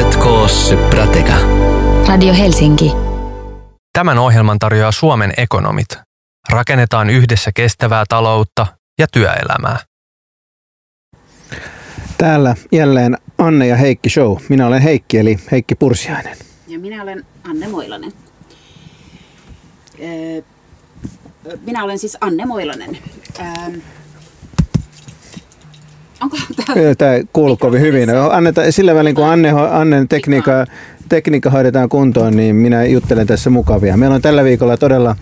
Oletko Prateka? Radio Helsinki. Tämän ohjelman tarjoaa Suomen ekonomit. Rakennetaan yhdessä kestävää taloutta ja työelämää. Täällä jälleen Anne ja Heikki Show. Minä olen Heikki eli Heikki Pursiainen. Ja minä olen Anne Moilanen. Öö, minä olen siis Anne Moilanen. Onko tämä... Tämä kuuluu kovin hyvin. Anneta, sillä välin kun Anne, Annen tekniikka, tekniikka hoidetaan kuntoon, niin minä juttelen tässä mukavia. Meillä on tällä viikolla todella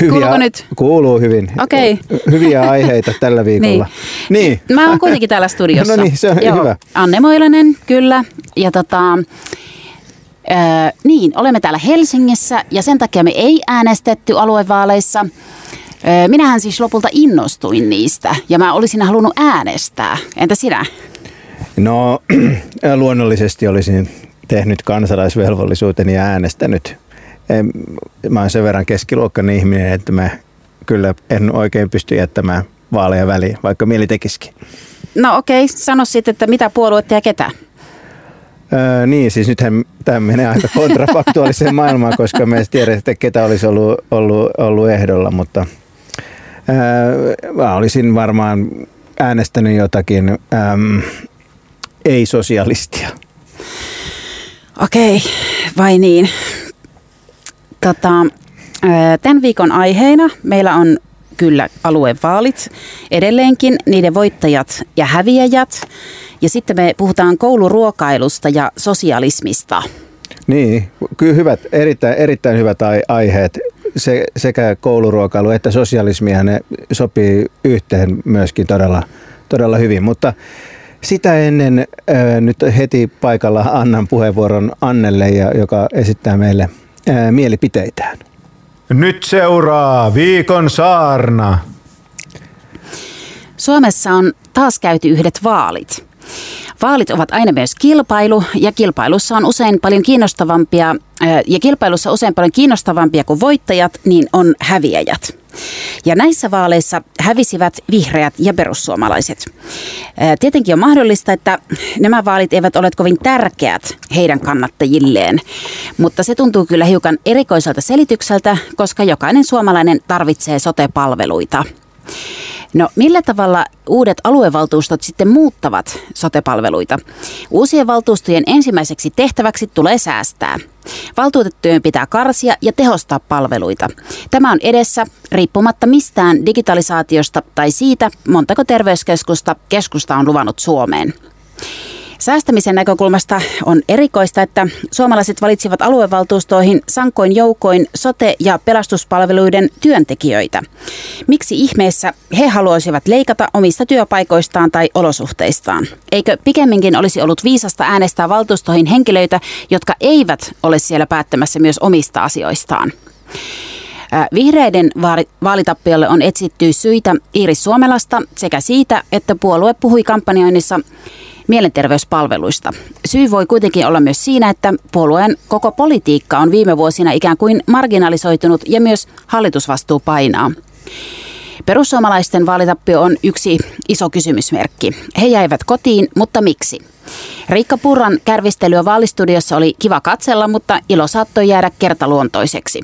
hyviä... Kuuluuko nyt? Kuuluu hyvin. Okei. Hyviä aiheita tällä viikolla. niin. niin. Mä oon kuitenkin täällä studiossa. no niin, se on Joo. hyvä. Anne Moilanen, kyllä. Ja tota, öö, niin, olemme täällä Helsingissä ja sen takia me ei äänestetty aluevaaleissa. Minähän siis lopulta innostuin niistä ja mä olisin halunnut äänestää. Entä sinä? No luonnollisesti olisin tehnyt kansalaisvelvollisuuteni ja äänestänyt. Mä olen sen verran keskiluokkainen ihminen, että mä kyllä en oikein pysty jättämään vaaleja väliin, vaikka mieli tekisikin. No okei, sano sitten, että mitä puoluetta ja ketä? Öö, niin, siis nythän tämä menee aika kontrafaktuaaliseen maailmaan, koska me ei tiedä, että ketä olisi ollut, ollut, ollut ehdolla, mutta mä olisin varmaan äänestänyt jotakin äm, ei-sosialistia. Okei, vai niin. Tota, tämän viikon aiheena meillä on kyllä aluevaalit edelleenkin, niiden voittajat ja häviäjät. Ja sitten me puhutaan kouluruokailusta ja sosialismista. Niin, kyllä hyvät, erittäin, erittäin hyvät ai- aiheet. Se, sekä kouluruokailu että sosialismia ne sopii yhteen myöskin todella, todella hyvin. Mutta sitä ennen äh, nyt heti paikalla annan puheenvuoron Annelle, ja, joka esittää meille äh, mielipiteitään. Nyt seuraa viikon saarna. Suomessa on taas käyty yhdet vaalit. Vaalit ovat aina myös kilpailu ja kilpailussa on usein paljon kiinnostavampia ää, ja kilpailussa usein paljon kiinnostavampia kuin voittajat, niin on häviäjät. Ja näissä vaaleissa hävisivät vihreät ja perussuomalaiset. Ää, Tietenkin on mahdollista, että nämä vaalit eivät ole kovin tärkeät heidän kannattajilleen, mutta se tuntuu kyllä hiukan erikoiselta selitykseltä, koska jokainen suomalainen tarvitsee sote-palveluita. No millä tavalla uudet aluevaltuustot sitten muuttavat sotepalveluita? Uusien valtuustojen ensimmäiseksi tehtäväksi tulee säästää. Valtuutettujen pitää karsia ja tehostaa palveluita. Tämä on edessä riippumatta mistään digitalisaatiosta tai siitä, montako terveyskeskusta keskusta on luvannut Suomeen. Säästämisen näkökulmasta on erikoista, että suomalaiset valitsivat aluevaltuustoihin sankoin joukoin sote- ja pelastuspalveluiden työntekijöitä. Miksi ihmeessä he haluaisivat leikata omista työpaikoistaan tai olosuhteistaan? Eikö pikemminkin olisi ollut viisasta äänestää valtuustoihin henkilöitä, jotka eivät ole siellä päättämässä myös omista asioistaan? Vihreiden vaalitappiolle on etsitty syitä Iiris Suomelasta sekä siitä, että puolue puhui kampanjoinnissa mielenterveyspalveluista. Syy voi kuitenkin olla myös siinä, että puolueen koko politiikka on viime vuosina ikään kuin marginalisoitunut ja myös hallitusvastuu painaa. Perussuomalaisten vaalitappio on yksi iso kysymysmerkki. He jäivät kotiin, mutta miksi? Riikka Purran kärvistelyä vaalistudiossa oli kiva katsella, mutta ilo saattoi jäädä kertaluontoiseksi.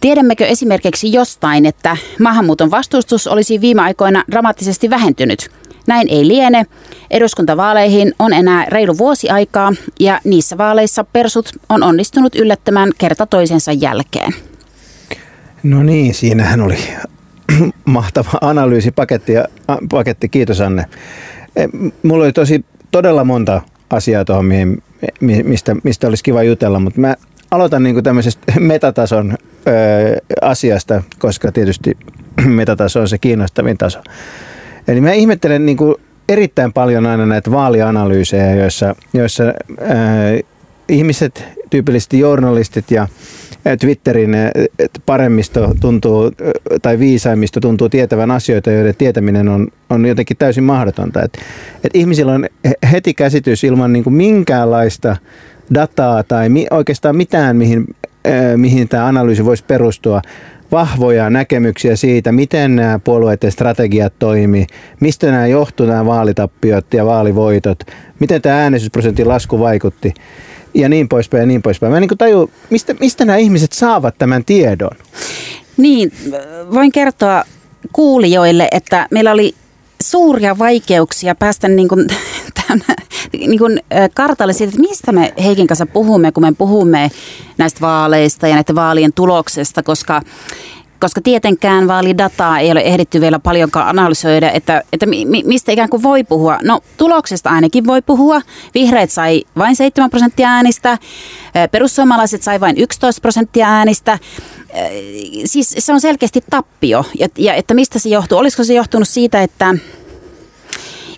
Tiedämmekö esimerkiksi jostain, että maahanmuuton vastustus olisi viime aikoina dramaattisesti vähentynyt? Näin ei liene. Eduskuntavaaleihin on enää reilu vuosi aikaa ja niissä vaaleissa persut on onnistunut yllättämään kerta toisensa jälkeen. No niin, siinähän oli mahtava analyysipaketti. Ja, paketti. Kiitos Anne. Mulla oli tosi todella monta asiaa tuohon, mihin, mi- mistä, mistä olisi kiva jutella, mutta mä aloitan niin kuin tämmöisestä metatason ö, asiasta, koska tietysti metataso on se kiinnostavin taso. Eli mä ihmettelen niin kuin erittäin paljon aina näitä vaalianalyysejä, joissa, joissa ää, ihmiset, tyypillisesti journalistit ja Twitterin paremmisto tuntuu, tai viisaimmisto tuntuu tietävän asioita, joiden tietäminen on, on jotenkin täysin mahdotonta. Et, et ihmisillä on he- heti käsitys ilman niin kuin minkäänlaista dataa tai mi, oikeastaan mitään, mihin, ää, mihin tämä analyysi voisi perustua, vahvoja näkemyksiä siitä, miten nämä puolueiden strategiat toimii, mistä nämä johtuu nämä vaalitappiot ja vaalivoitot, miten tämä äänestysprosentin lasku vaikutti. Ja niin poispäin ja niin poispäin. Mä en niin taju, mistä, mistä nämä ihmiset saavat tämän tiedon? Niin, voin kertoa kuulijoille, että meillä oli suuria vaikeuksia päästä niin kuin, tämän, niin kuin kartalle siitä, että mistä me Heikin kanssa puhumme, kun me puhumme näistä vaaleista ja näiden vaalien tuloksesta, koska koska tietenkään vaalidataa ei ole ehditty vielä paljonkaan analysoida, että, että mi, mistä ikään kuin voi puhua. No tuloksesta ainakin voi puhua. Vihreät sai vain 7 prosenttia äänistä, perussuomalaiset sai vain 11 prosenttia äänistä. Siis se on selkeästi tappio. Ja, ja että mistä se johtuu? Olisiko se johtunut siitä, että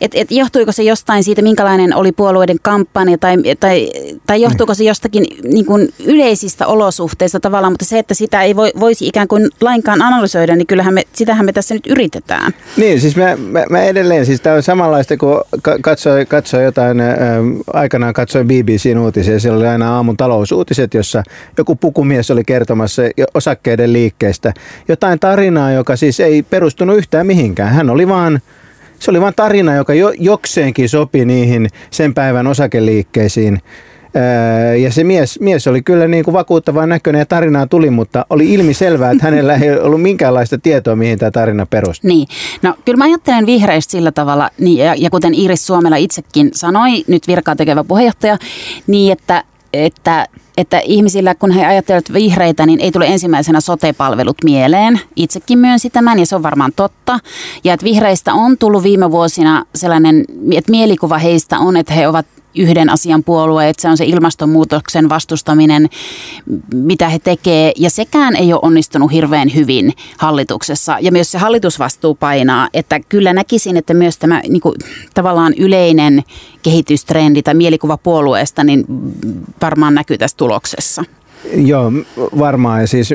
et, et johtuiko se jostain siitä, minkälainen oli puolueiden kampanja tai, tai, tai johtuuko se jostakin niin kuin yleisistä olosuhteista tavallaan, mutta se, että sitä ei voi, voisi ikään kuin lainkaan analysoida, niin kyllähän me, sitähän me tässä nyt yritetään. Niin, siis mä, mä, mä edelleen, siis tämä on samanlaista kuin katsoi, katsoi jotain, äh, aikanaan katsoin BBCn uutisia, siellä oli aina aamun talousuutiset, jossa joku pukumies oli kertomassa osakkeiden liikkeestä jotain tarinaa, joka siis ei perustunut yhtään mihinkään. Hän oli vaan se oli vain tarina, joka jo, jokseenkin sopi niihin sen päivän osakeliikkeisiin. Ja se mies, mies oli kyllä niin kuin vakuuttava näköinen ja tarinaa tuli, mutta oli ilmi selvää, että hänellä ei ollut minkäänlaista tietoa, mihin tämä tarina perustuu. Niin, no kyllä mä ajattelen vihreistä sillä tavalla, niin, ja, ja kuten Iris Suomela itsekin sanoi, nyt virkaa tekevä puheenjohtaja, niin että, että että ihmisillä, kun he ajattelevat vihreitä, niin ei tule ensimmäisenä sote-palvelut mieleen. Itsekin myönsi tämän ja se on varmaan totta. Ja että vihreistä on tullut viime vuosina sellainen, että mielikuva heistä on, että he ovat yhden asian puolue, että se on se ilmastonmuutoksen vastustaminen, mitä he tekee. Ja sekään ei ole onnistunut hirveän hyvin hallituksessa. Ja myös se hallitusvastuu painaa, että kyllä näkisin, että myös tämä niin kuin, tavallaan yleinen kehitystrendi tai mielikuva puolueesta, niin varmaan näkyy tässä tuloksessa. Joo, varmaan. Ja siis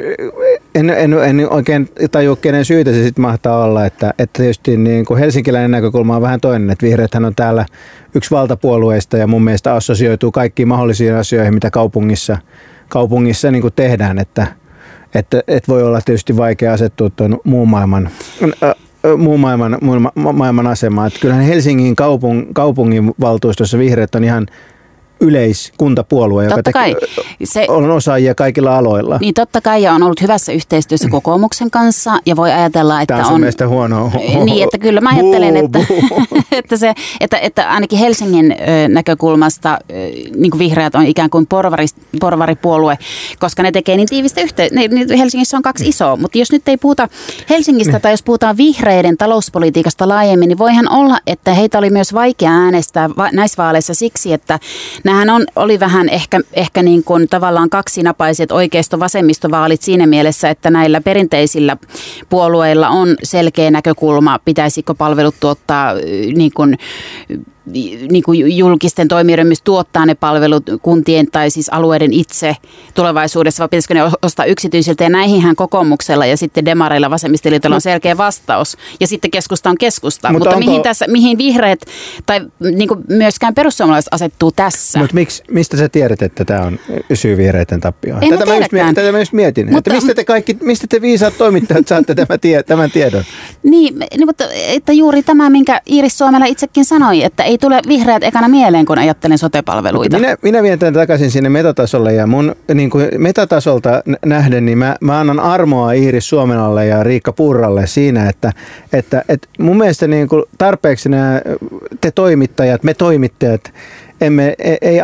en, en, en oikein tajua, kenen syytä se sitten mahtaa olla. Että, että tietysti niin kuin helsinkiläinen näkökulma on vähän toinen, että vihreäthän on täällä yksi valtapuolueista ja mun mielestä assosioituu kaikkiin mahdollisiin asioihin, mitä kaupungissa, kaupungissa niin kuin tehdään. Että, että, että voi olla tietysti vaikea asettua tuon muun maailman muun maailman, maailman asemaan. Että kyllähän Helsingin kaupung, kaupungin valtuustossa vihreät on ihan yleiskuntapuolue, joka kai. Se, on osaajia kaikilla aloilla. Niin totta kai ja on ollut hyvässä yhteistyössä kokoomuksen kanssa ja voi ajatella, että Tämä on... mielestä huono. Niin, että kyllä mä ajattelen, että, että, se, että, että ainakin Helsingin näkökulmasta niin vihreät on ikään kuin porvari, porvaripuolue, koska ne tekee niin tiivistä yhteistyötä. Helsingissä on kaksi isoa, mutta jos nyt ei puhuta Helsingistä tai jos puhutaan vihreiden talouspolitiikasta laajemmin, niin voihan olla, että heitä oli myös vaikea äänestää näissä vaaleissa siksi, että Nämähän on, oli vähän ehkä, ehkä niin kuin tavallaan kaksinapaiset oikeisto-vasemmistovaalit siinä mielessä, että näillä perinteisillä puolueilla on selkeä näkökulma, pitäisikö palvelut tuottaa niin kuin niin kuin julkisten toimijoiden myös tuottaa ne palvelut kuntien tai siis alueiden itse tulevaisuudessa, vai pitäisikö ne ostaa yksityisiltä. Ja näihinhän kokoomuksella ja sitten demareilla vasemmistoliitolla on selkeä vastaus. Ja sitten keskusta on keskusta. Mutta, Mutta onko... mihin, tässä, mihin vihreät tai niin kuin myöskään perussuomalaiset asettuu tässä? Mutta miksi, mistä sä tiedät, että tämä on syy vihreiden tappioon? tätä, mä just, tätä mä just mietin. Mutta, että mistä te kaikki, mistä te viisaat toimittajat saatte tämän, tie, tämän tiedon? Niin, niin, mutta että juuri tämä, minkä Iiris Suomela itsekin sanoi, että ei tule vihreät ekana mieleen, kun ajattelen sotepalveluita. Minä, minä vien tämän takaisin sinne metatasolle ja mun niin kuin metatasolta nähden, niin mä, mä annan armoa Iiris Suomelalle ja Riikka Purralle siinä, että, että, että mun mielestä niin kuin tarpeeksi nämä, te toimittajat, me toimittajat, emme, ei, ei,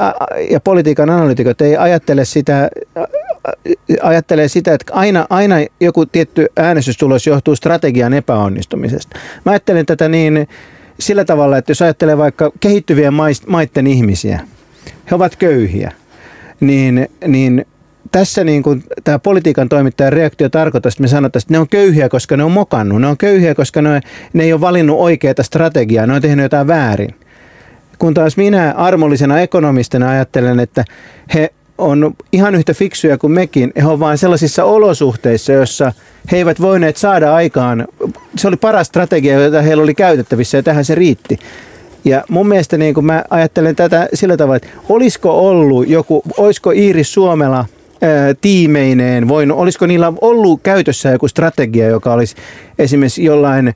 ja politiikan analytikot ei ajattele sitä, ajattelee sitä, että aina, aina joku tietty äänestystulos johtuu strategian epäonnistumisesta. Mä ajattelen tätä niin, sillä tavalla, että jos ajattelee vaikka kehittyvien maiden ihmisiä, he ovat köyhiä, niin, niin tässä niin kuin tämä politiikan toimittajan reaktio tarkoittaa, että me sanotaan, että ne on köyhiä, koska ne on mokannut. Ne on köyhiä, koska ne, ne ei ole valinnut oikeaa strategiaa, ne on tehnyt jotain väärin. Kun taas minä armollisena ekonomistina ajattelen, että he on ihan yhtä fiksuja kuin mekin. He ovat vain sellaisissa olosuhteissa, joissa he eivät voineet saada aikaan. Se oli paras strategia, jota heillä oli käytettävissä ja tähän se riitti. Ja mun mielestä niin kun mä ajattelen tätä sillä tavalla, että olisiko ollut joku, olisiko Iiris Suomela tiimeineen voinut, olisiko niillä ollut käytössä joku strategia, joka olisi esimerkiksi jollain ää,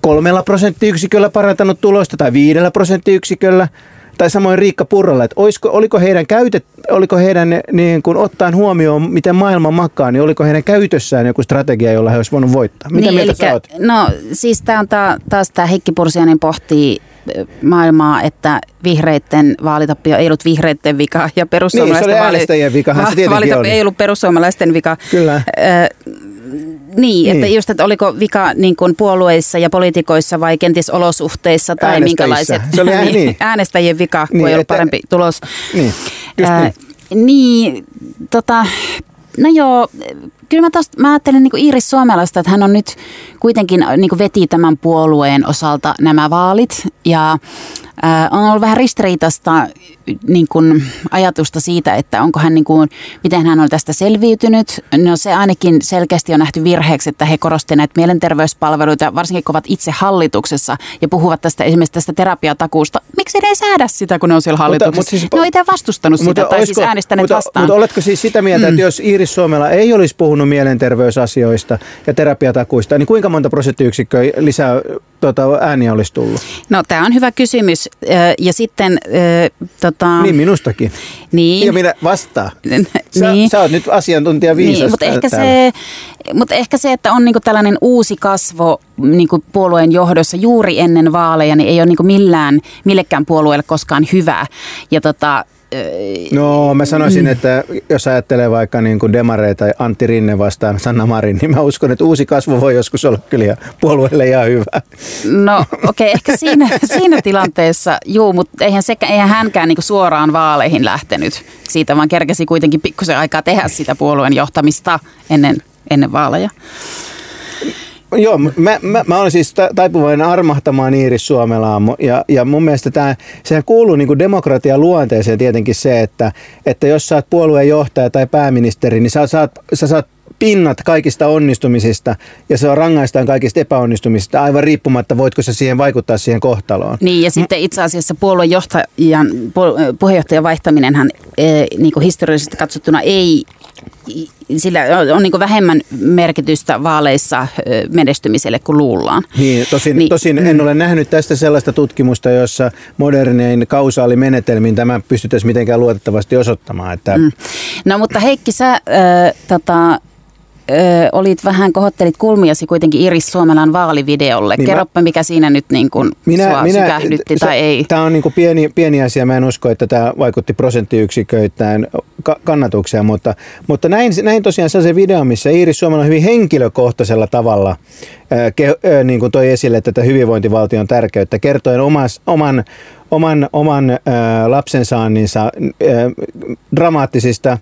kolmella prosenttiyksiköllä parantanut tulosta tai viidellä prosenttiyksiköllä – tai samoin Riikka Purralla, että olisiko, oliko heidän käytet, oliko heidän niin kuin ottaen huomioon, miten maailma makaa, niin oliko heidän käytössään joku strategia, jolla he olisivat voinut voittaa? Mitä niin, mieltä elikkä, sä oot? No siis tämä on ta, taas tämä Heikki Pursiainen pohtii maailmaa, että vihreitten vaalitappio ei ollut vihreitten vika ja perussuomalaisten Niin, se oli äänestäjien vikahan se tietenkin vaalitappio oli. ei ollut perussuomalaisten vika. Kyllä. Ö, niin, että Niin. just, että oliko vika niin kuin puolueissa ja poliitikoissa vai kenties olosuhteissa tai minkälaiset Se oli ää- niin. äänestäjien vika, kun Niin, ei ollut että- parempi tulos. Niin, just niin. niin, tota, no joo, kyllä mä, tosta, mä ajattelen niin Iiris Suomelasta, että hän on nyt kuitenkin niin kuin veti tämän puolueen osalta nämä vaalit. Ja ää, on ollut vähän ristiriitaista niin kuin ajatusta siitä, että onko hän niin kuin, miten hän on tästä selviytynyt. No se ainakin selkeästi on nähty virheeksi, että he korostivat näitä mielenterveyspalveluita, varsinkin kun ovat itse hallituksessa ja puhuvat tästä esimerkiksi tästä terapiatakuusta. Miksi ne ei säädä sitä, kun ne on siellä hallituksessa? mutta siis- ne on itse vastustanut sitä tai siis olisiko- äänestäneet mutta, vastaan. Mutta oletko siis sitä mieltä, mm. että jos Iiris Suomela ei olisi puhunut mielenterveysasioista ja terapiatakuista, niin kuinka monta prosenttiyksikköä lisää tota, ääniä olisi tullut? No tämä on hyvä kysymys. Ja sitten, ö, tota, Niin minustakin. niin, Ja minä vastaan. Sä, niin. sä oot nyt asiantuntija viisas Niin, mutta ehkä, täällä. se, mutta ehkä se, että on niinku tällainen uusi kasvo niinku puolueen johdossa juuri ennen vaaleja, niin ei ole niinku millään, millekään puolueelle koskaan hyvä. Ja tota, No mä sanoisin, mm. että jos ajattelee vaikka niin kuin demareita Antti Rinne vastaan Sanna Marin, niin mä uskon, että uusi kasvu voi joskus olla kyllä puolueelle ihan hyvä. No okei, okay, ehkä siinä, siinä tilanteessa, juu, mutta eihän, sekä, eihän hänkään niinku suoraan vaaleihin lähtenyt siitä, vaan kerkesi kuitenkin pikkusen aikaa tehdä sitä puolueen johtamista ennen, ennen vaaleja. Joo, mä, mä, mä olen siis ta- taipuvainen armahtamaan Iiris Suomelaa ja, ja mun mielestä tämä, sehän kuuluu niin demokratian luonteeseen tietenkin se, että, että jos sä oot puolueen johtaja tai pääministeri, niin sä saat, sä saat pinnat kaikista onnistumisista ja se on rangaistaan kaikista epäonnistumisista aivan riippumatta, voitko sä siihen vaikuttaa siihen kohtaloon. Niin ja sitten itse asiassa puoluejohtajan, puol- puheenjohtajan vaihtaminenhan niin kuin historiallisesti katsottuna ei sillä on, niin kuin vähemmän merkitystä vaaleissa menestymiselle kuin luullaan. Niin, tosin, Niin, tosin en ole nähnyt tästä sellaista tutkimusta, jossa modernein kausaalimenetelmin tämä pystyttäisiin mitenkään luotettavasti osoittamaan. Että, mm. No mutta Heikki, sä äh, tota, äh, olit vähän, kohottelit kulmiasi kuitenkin Iris Suomelan vaalivideolle. Niin Niin mä- mikä siinä nyt niin kuin minä, sua minä, sykähdytti se- tai ei. Tämä on niin pieni, pieni asia. Mä en usko, että tämä vaikutti prosenttiyksiköittäin ka- kannatukseen, mutta, mutta näin, näin tosiaan sellaisen video, missä Iiris Suomela hyvin henkilökohtaisella tavalla niin kuin toi esille tätä hyvinvointivaltion tärkeyttä, kertoen omas, oman, oman, oman ää, lapsensaanninsa dramaattisista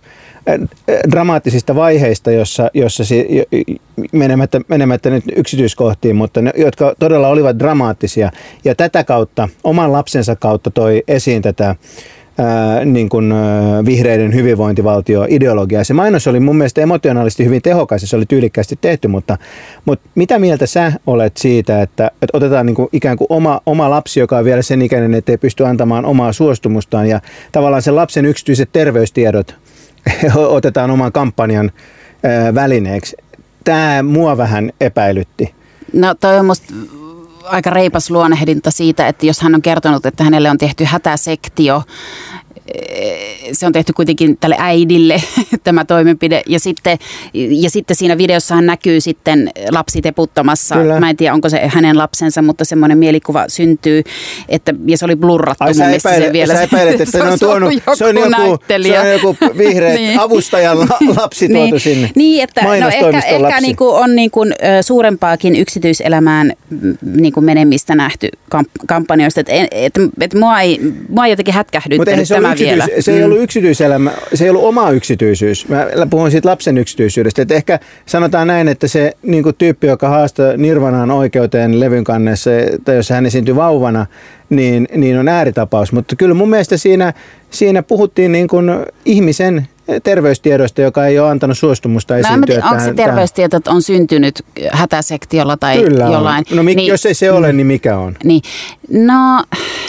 dramaattisista vaiheista, jossa, jossa si, menemättä, menemättä nyt yksityiskohtiin, mutta ne, jotka todella olivat dramaattisia. Ja tätä kautta, oman lapsensa kautta toi esiin tätä ää, niin kuin, ää, vihreiden hyvinvointivaltio-ideologiaa. Se mainos oli mun mielestä emotionaalisesti hyvin tehokas ja se oli tyylikkäästi tehty, mutta, mutta mitä mieltä sä olet siitä, että, että otetaan niin kuin ikään kuin oma, oma lapsi, joka on vielä sen ikäinen, että ei pysty antamaan omaa suostumustaan ja tavallaan sen lapsen yksityiset terveystiedot otetaan oman kampanjan ää, välineeksi. Tämä mua vähän epäilytti. No toi on musta aika reipas luonnehdinta siitä, että jos hän on kertonut, että hänelle on tehty hätäsektio, se on tehty kuitenkin tälle äidille tämä toimenpide. Ja sitten, ja sitten siinä videossa hän näkyy sitten lapsi teputtamassa. Kyllä. Mä en tiedä, onko se hänen lapsensa, mutta semmoinen mielikuva syntyy. Että, ja se oli blurrattu Ai mun epäilet, se vielä. sä epäilet että Se on tuonut, ollut se on joku, se näyttelijä. on joku vihreä Niin. avustajan la, lapsi tuotu niin, sinne. Niin, että no ehkä, ehkä niinku on niinku, suurempaakin yksityiselämään mm, niinku menemistä nähty kamp- kampanjoista. Et, en- et, et mua, ei, mua ei jotenkin hätkähdyttänyt se, tämä yksityis, vielä. se ei Mm. ollut yksityiselämä, se ei ollut oma yksityisyys. Mä puhun siitä lapsen yksityisyydestä. Et ehkä sanotaan näin, että se niin kuin tyyppi, joka haastaa Nirvanaan oikeuteen levyn kannessa, tai jos hän esiintyi vauvana, niin, niin on ääritapaus. Mutta kyllä mun mielestä siinä, siinä puhuttiin niin kuin ihmisen terveystiedoista, joka ei ole antanut suostumusta en mä esiintyä. tiedä, onko se terveystieto on syntynyt hätäsektiolla tai Kyllä on. jollain. No mik, jos ei se ole, niin mikä on? Niin, No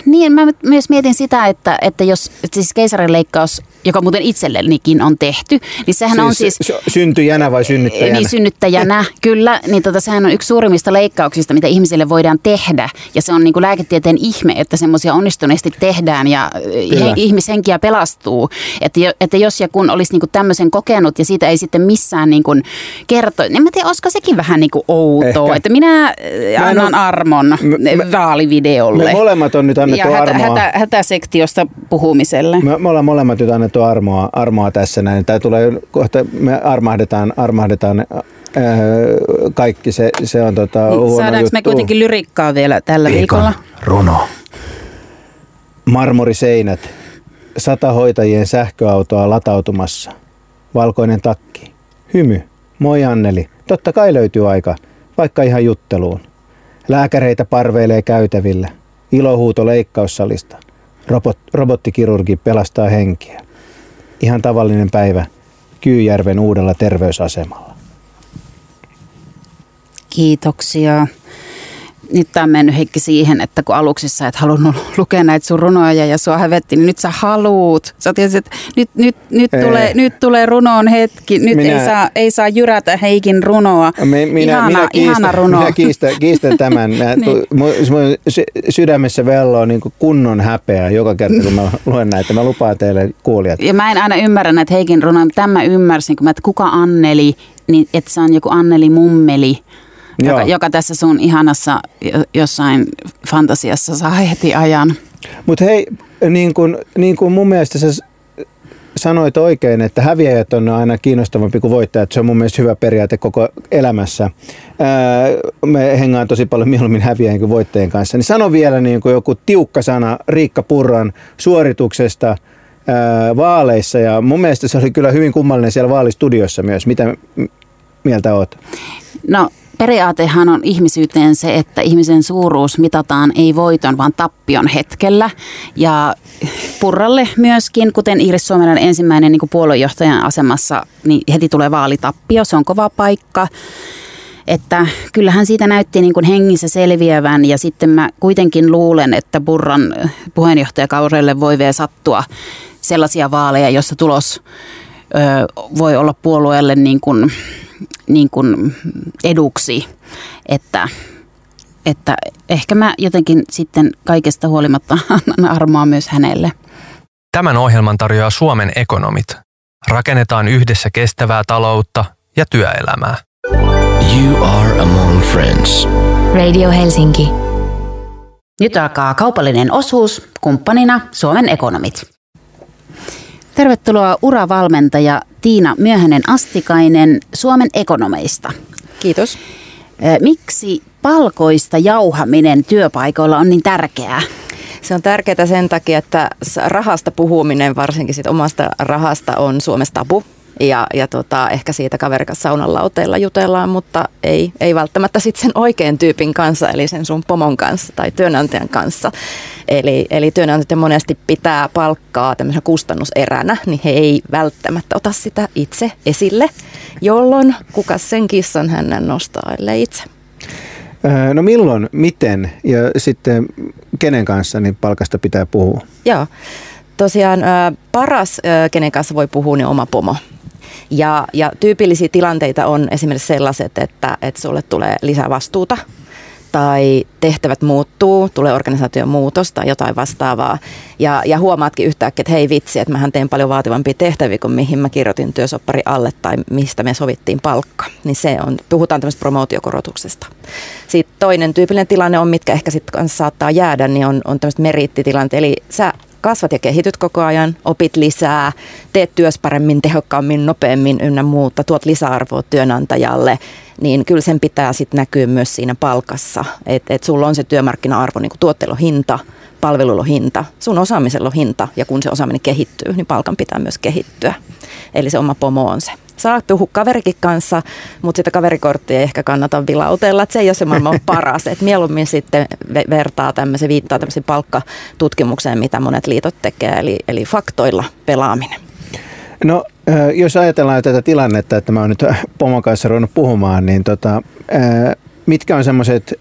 niin, mä myös mietin sitä, että, että jos siis keisarileikkaus, joka muuten itsellenikin on tehty, niin sehän siis, on siis... Syntyjänä vai synnyttäjänä? Niin, synnyttäjänä, kyllä. Niin tota, sehän on yksi suurimmista leikkauksista, mitä ihmisille voidaan tehdä. Ja se on niin kuin lääketieteen ihme, että semmoisia onnistuneesti tehdään ja he, ihmishenkiä pelastuu. Että, että jos ja kun olisi niin kuin tämmöisen kokenut ja siitä ei sitten missään niin kuin kerto, niin mä tiedän, olisiko sekin vähän niin kuin outoa. Ehkä. Että minä annan armon me, vaalivideolle. Me molemmat on nyt annettu ja hätä, armoa. Hätä, hätäsektiosta puhumiselle. Me, me ollaan molemmat nyt annettu armoa, armoa tässä näin. Tämä tulee kohta, me armahdetaan, armahdetaan ää, kaikki. Se, se on tota, huono Saadaanko juttu. me kuitenkin lyrikkaa vielä tällä Viikon viikolla? runo. Marmoriseinät, sata hoitajien sähköautoa latautumassa, valkoinen takki, hymy, moi Anneli, totta kai löytyy aika, vaikka ihan jutteluun. Lääkäreitä parveilee käytävillä, ilohuuto leikkaussalista, Robot, robottikirurgi pelastaa henkiä. Ihan tavallinen päivä Kyyjärven uudella terveysasemalla. Kiitoksia. Nyt tämä on mennyt Heikki siihen, että kun aluksi sä et halunnut lukea näitä sun runoja ja sua hävetti, niin nyt sä haluut. Sä tiesit, että nyt, nyt, nyt, Ei. tulee, nyt tulee runoon hetki. Nyt Minä- ei, saa, ei saa jyrätä Heikin runoa. Me- Minä, ihana, minä, kiistän, ihana runo. minä kiistän, kiistän tämän. Mä, Niin. mun, mun sy- sydämessä velloo niin kunnon häpeä joka kerta, kun mä luen näitä. Mä lupaan teille kuulijat. Ja mä en aina ymmärrä näitä Heikin runoja, mutta tämän mä ymmärsin, kun mä, että kuka Anneli, niin että se on joku Anneli Mummeli, joka, joka tässä sun ihanassa jo- jossain fantasiassa saa heti ajan. Mutta hei, niin kuin, niin kuin mun mielestä sä sanoit oikein, että häviäjät on aina kiinnostavampi kuin voittajat. Se on mun mielestä hyvä periaate koko elämässä. Ää, me hengaan tosi paljon mieluummin häviäjien kuin voittajien kanssa. Niin sano vielä niin kuin joku tiukka sana Riikka Purran suorituksesta ää, vaaleissa. Ja mun mielestä se oli kyllä hyvin kummallinen siellä vaalistudiossa myös. Mitä mieltä oot? No periaatehan on ihmisyyteen se, että ihmisen suuruus mitataan ei voiton, vaan tappion hetkellä. Ja Purralle myöskin, kuten Iiris Suomelainen ensimmäinen niin puoluejohtajan asemassa, niin heti tulee vaalitappio. Se on kova paikka. Että kyllähän siitä näytti niin kuin hengissä selviävän ja sitten mä kuitenkin luulen, että Burran puheenjohtajakaudelle voi vielä sattua sellaisia vaaleja, joissa tulos voi olla puolueelle niin kuin, niin kuin eduksi, että, että ehkä mä jotenkin sitten kaikesta huolimatta annan armoa myös hänelle. Tämän ohjelman tarjoaa Suomen ekonomit. Rakennetaan yhdessä kestävää taloutta ja työelämää. You are among friends. Radio Helsinki. Nyt alkaa kaupallinen osuus, kumppanina Suomen ekonomit. Tervetuloa uravalmentaja Tiina Myöhänen Astikainen Suomen ekonomeista. Kiitos. Miksi palkoista jauhaminen työpaikoilla on niin tärkeää? Se on tärkeää sen takia, että rahasta puhuminen, varsinkin sit omasta rahasta, on Suomessa tabu. Ja, ja tota, ehkä siitä kaverikas saunan lauteilla jutellaan, mutta ei, ei välttämättä sit sen oikean tyypin kanssa, eli sen sun pomon kanssa tai työnantajan kanssa. Eli, eli työnantajat monesti pitää palkkaa tämmöisenä kustannuseränä, niin he ei välttämättä ota sitä itse esille, jolloin kuka sen kissan hänen nostaa, ellei itse. No milloin, miten ja sitten kenen kanssa niin palkasta pitää puhua? Joo. Tosiaan paras, kenen kanssa voi puhua, niin oma pomo. Ja, ja tyypillisiä tilanteita on esimerkiksi sellaiset, että, että sulle tulee lisää vastuuta tai tehtävät muuttuu, tulee organisaation muutos tai jotain vastaavaa. Ja, ja huomaatkin yhtäkkiä, että hei vitsi, että mähän teen paljon vaativampia tehtäviä kuin mihin mä kirjoitin työsoppari alle tai mistä me sovittiin palkka. Niin se on, puhutaan tämmöistä promootiokorotuksesta. Sitten toinen tyypillinen tilanne on, mitkä ehkä sitten saattaa jäädä, niin on, on tämmöiset meriittitilanteet. Eli sä kasvat ja kehityt koko ajan, opit lisää, teet työs paremmin, tehokkaammin, nopeammin ynnä muuta, tuot lisäarvoa työnantajalle, niin kyllä sen pitää sitten näkyä myös siinä palkassa. Että et sulla on se työmarkkina-arvo, niin kuin hinta, palvelulla hinta, sun osaamisella hinta ja kun se osaaminen kehittyy, niin palkan pitää myös kehittyä. Eli se oma pomo on se. Saa puhua kaverikin kanssa, mutta sitä kaverikorttia ei ehkä kannata vilautella, että se ei ole se maailman paras. Et mieluummin sitten ve- vertaa tämmöisen, viittaa tämmöisen palkkatutkimukseen, mitä monet liitot tekee, eli, eli faktoilla pelaaminen. No, jos ajatellaan tätä tilannetta, että mä oon nyt pomon kanssa ruvennut puhumaan, niin tota, mitkä on semmoiset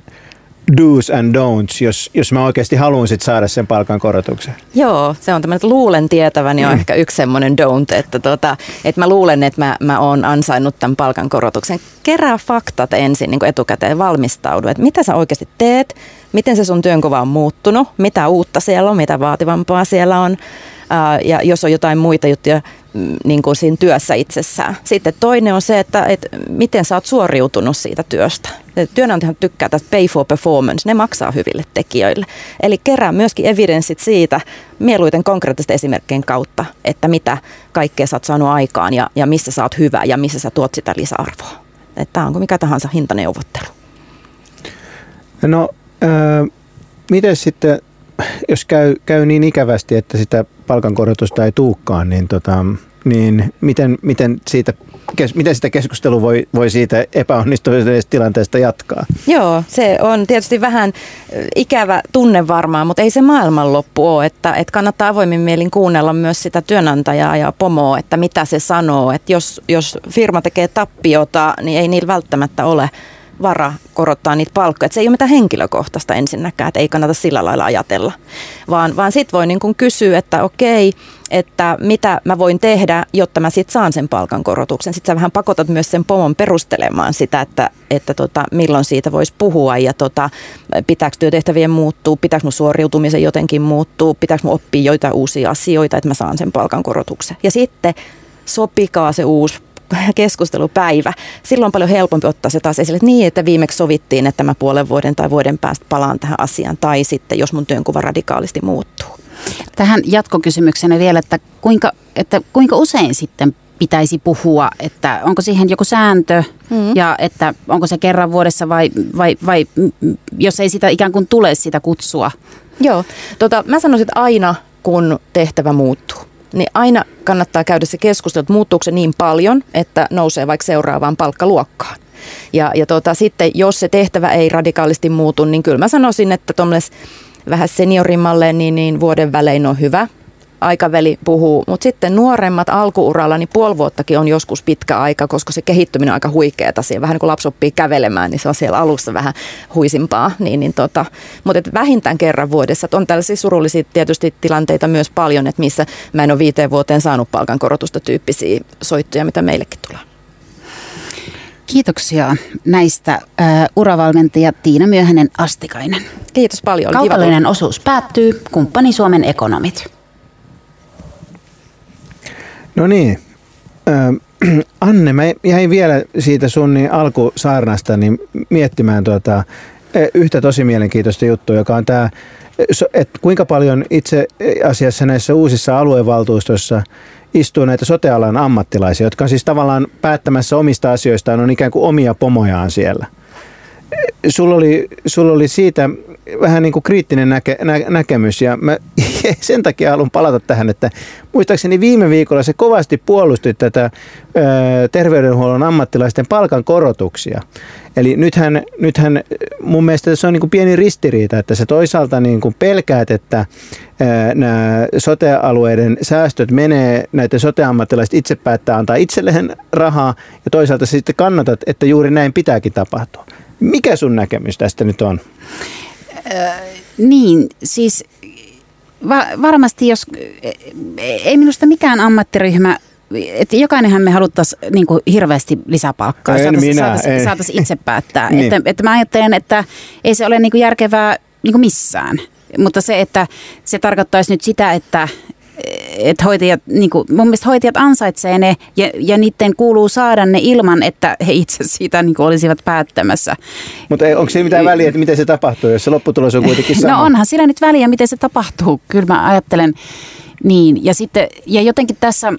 do's and don'ts, jos, jos mä oikeasti haluan sit saada sen palkankorotuksen? Joo, se on tämmöinen, että luulen tietäväni on mm. ehkä yksi semmoinen don't, että, tota, että mä luulen, että mä, mä oon ansainnut tämän palkankorotuksen. Kerää faktat ensin niin etukäteen, valmistaudu, että mitä sä oikeasti teet, miten se sun työnkuva on muuttunut, mitä uutta siellä on, mitä vaativampaa siellä on, ja jos on jotain muita juttuja, mm, niin kuin siinä työssä itsessään. Sitten toinen on se, että, että miten sä oot suoriutunut siitä työstä. Työnantajan tykkää tästä pay for performance, ne maksaa hyville tekijöille. Eli kerää myöskin evidenssit siitä, mieluiten konkreettisten esimerkkien kautta, että mitä kaikkea sä oot saanut aikaan ja, ja missä sä oot hyvä ja missä sä tuot sitä lisäarvoa. Tämä onko mikä tahansa hintaneuvottelu. No, äh, miten sitten, jos käy, käy niin ikävästi, että sitä palkankorotusta ei tuukkaan, niin, tota, niin miten, miten, siitä, kes, miten sitä keskustelua voi, voi siitä epäonnistuneesta tilanteesta jatkaa? Joo, se on tietysti vähän ikävä tunne varmaan, mutta ei se maailmanloppu ole, että, että kannattaa avoimin mielin kuunnella myös sitä työnantajaa ja pomoa, että mitä se sanoo, että jos, jos firma tekee tappiota, niin ei niillä välttämättä ole vara korottaa niitä palkkoja. Että se ei ole mitään henkilökohtaista ensinnäkään, että ei kannata sillä lailla ajatella. Vaan, vaan sitten voi niin kuin kysyä, että okei, että mitä mä voin tehdä, jotta mä sitten saan sen palkankorotuksen. Sitten sä vähän pakotat myös sen pomon perustelemaan sitä, että, että tota, milloin siitä voisi puhua ja tota, pitääkö työtehtävien muuttuu, pitääkö mun suoriutumisen jotenkin muuttuu, pitääkö mun oppia joitain uusia asioita, että mä saan sen palkankorotuksen. Ja sitten sopikaa se uusi keskustelupäivä. Silloin on paljon helpompi ottaa se taas esille, että niin, että viimeksi sovittiin, että mä puolen vuoden tai vuoden päästä palaan tähän asiaan, tai sitten jos mun työnkuva radikaalisti muuttuu. Tähän jatkokysymyksenä vielä, että kuinka, että kuinka usein sitten pitäisi puhua, että onko siihen joku sääntö mm. ja että onko se kerran vuodessa vai, vai, vai jos ei sitä ikään kuin tule sitä kutsua? Joo, tota, mä sanoisin, että aina kun tehtävä muuttuu niin aina kannattaa käydä se keskustelu, että muuttuuko se niin paljon, että nousee vaikka seuraavaan palkkaluokkaan. Ja, ja tota, sitten jos se tehtävä ei radikaalisti muutu, niin kyllä mä sanoisin, että vähän seniorimmalle niin, niin vuoden välein on hyvä aikaväli puhuu, mutta sitten nuoremmat alkuuralla, niin puoli vuottakin on joskus pitkä aika, koska se kehittyminen on aika huikeeta. Siinä vähän niin kuin lapsi oppii kävelemään, niin se on siellä alussa vähän huisimpaa. Niin, niin tota, mutta et vähintään kerran vuodessa. on tällaisia surullisia tietysti tilanteita myös paljon, että missä mä en ole viiteen vuoteen saanut palkankorotusta tyyppisiä soittoja, mitä meillekin tulee. Kiitoksia näistä uh, uravalmentaja Tiina Myöhänen Astikainen. Kiitos paljon. Kaupallinen osuus päättyy. Kumppani Suomen ekonomit. No niin. Anne, mä jäin vielä siitä sun niin alkusaarnasta niin miettimään tuota, yhtä tosi mielenkiintoista juttua, joka on tämä, että kuinka paljon itse asiassa näissä uusissa aluevaltuustoissa istuu näitä sotealan ammattilaisia, jotka on siis tavallaan päättämässä omista asioistaan, on ikään kuin omia pomojaan siellä. Sulla oli, sulla oli siitä vähän niin kuin kriittinen näke, nä, näkemys ja mä sen takia haluan palata tähän, että muistaakseni viime viikolla se kovasti puolusti tätä ö, terveydenhuollon ammattilaisten palkankorotuksia. Eli nythän, nythän mun mielestä se on niin kuin pieni ristiriita, että se toisaalta niin kuin pelkäät, että nämä sote-alueiden säästöt menee, näitä sote-ammattilaiset itse päättää antaa itselleen rahaa ja toisaalta sitten kannatat, että juuri näin pitääkin tapahtua. Mikä sun näkemys tästä nyt on? niin, siis va- varmasti jos, ei minusta mikään ammattiryhmä että jokainenhan me haluttaisiin niin hirveästi lisäpalkkaa. Saataisiin saatais, saatais itse päättää. niin. että, että mä ajattelen, että ei se ole niin järkevää niin missään. Mutta se, että se tarkoittaisi nyt sitä, että että hoitajat, niin kuin, mun mielestä hoitajat ansaitsee ne ja, ja niiden kuuluu saada ne ilman, että he itse siitä niin kuin olisivat päättämässä. Mutta onko siinä mitään väliä, että miten se tapahtuu, jos se lopputulos on kuitenkin sama? No onhan sillä nyt väliä, miten se tapahtuu. Kyllä mä ajattelen niin. Ja, sitten, ja jotenkin tässä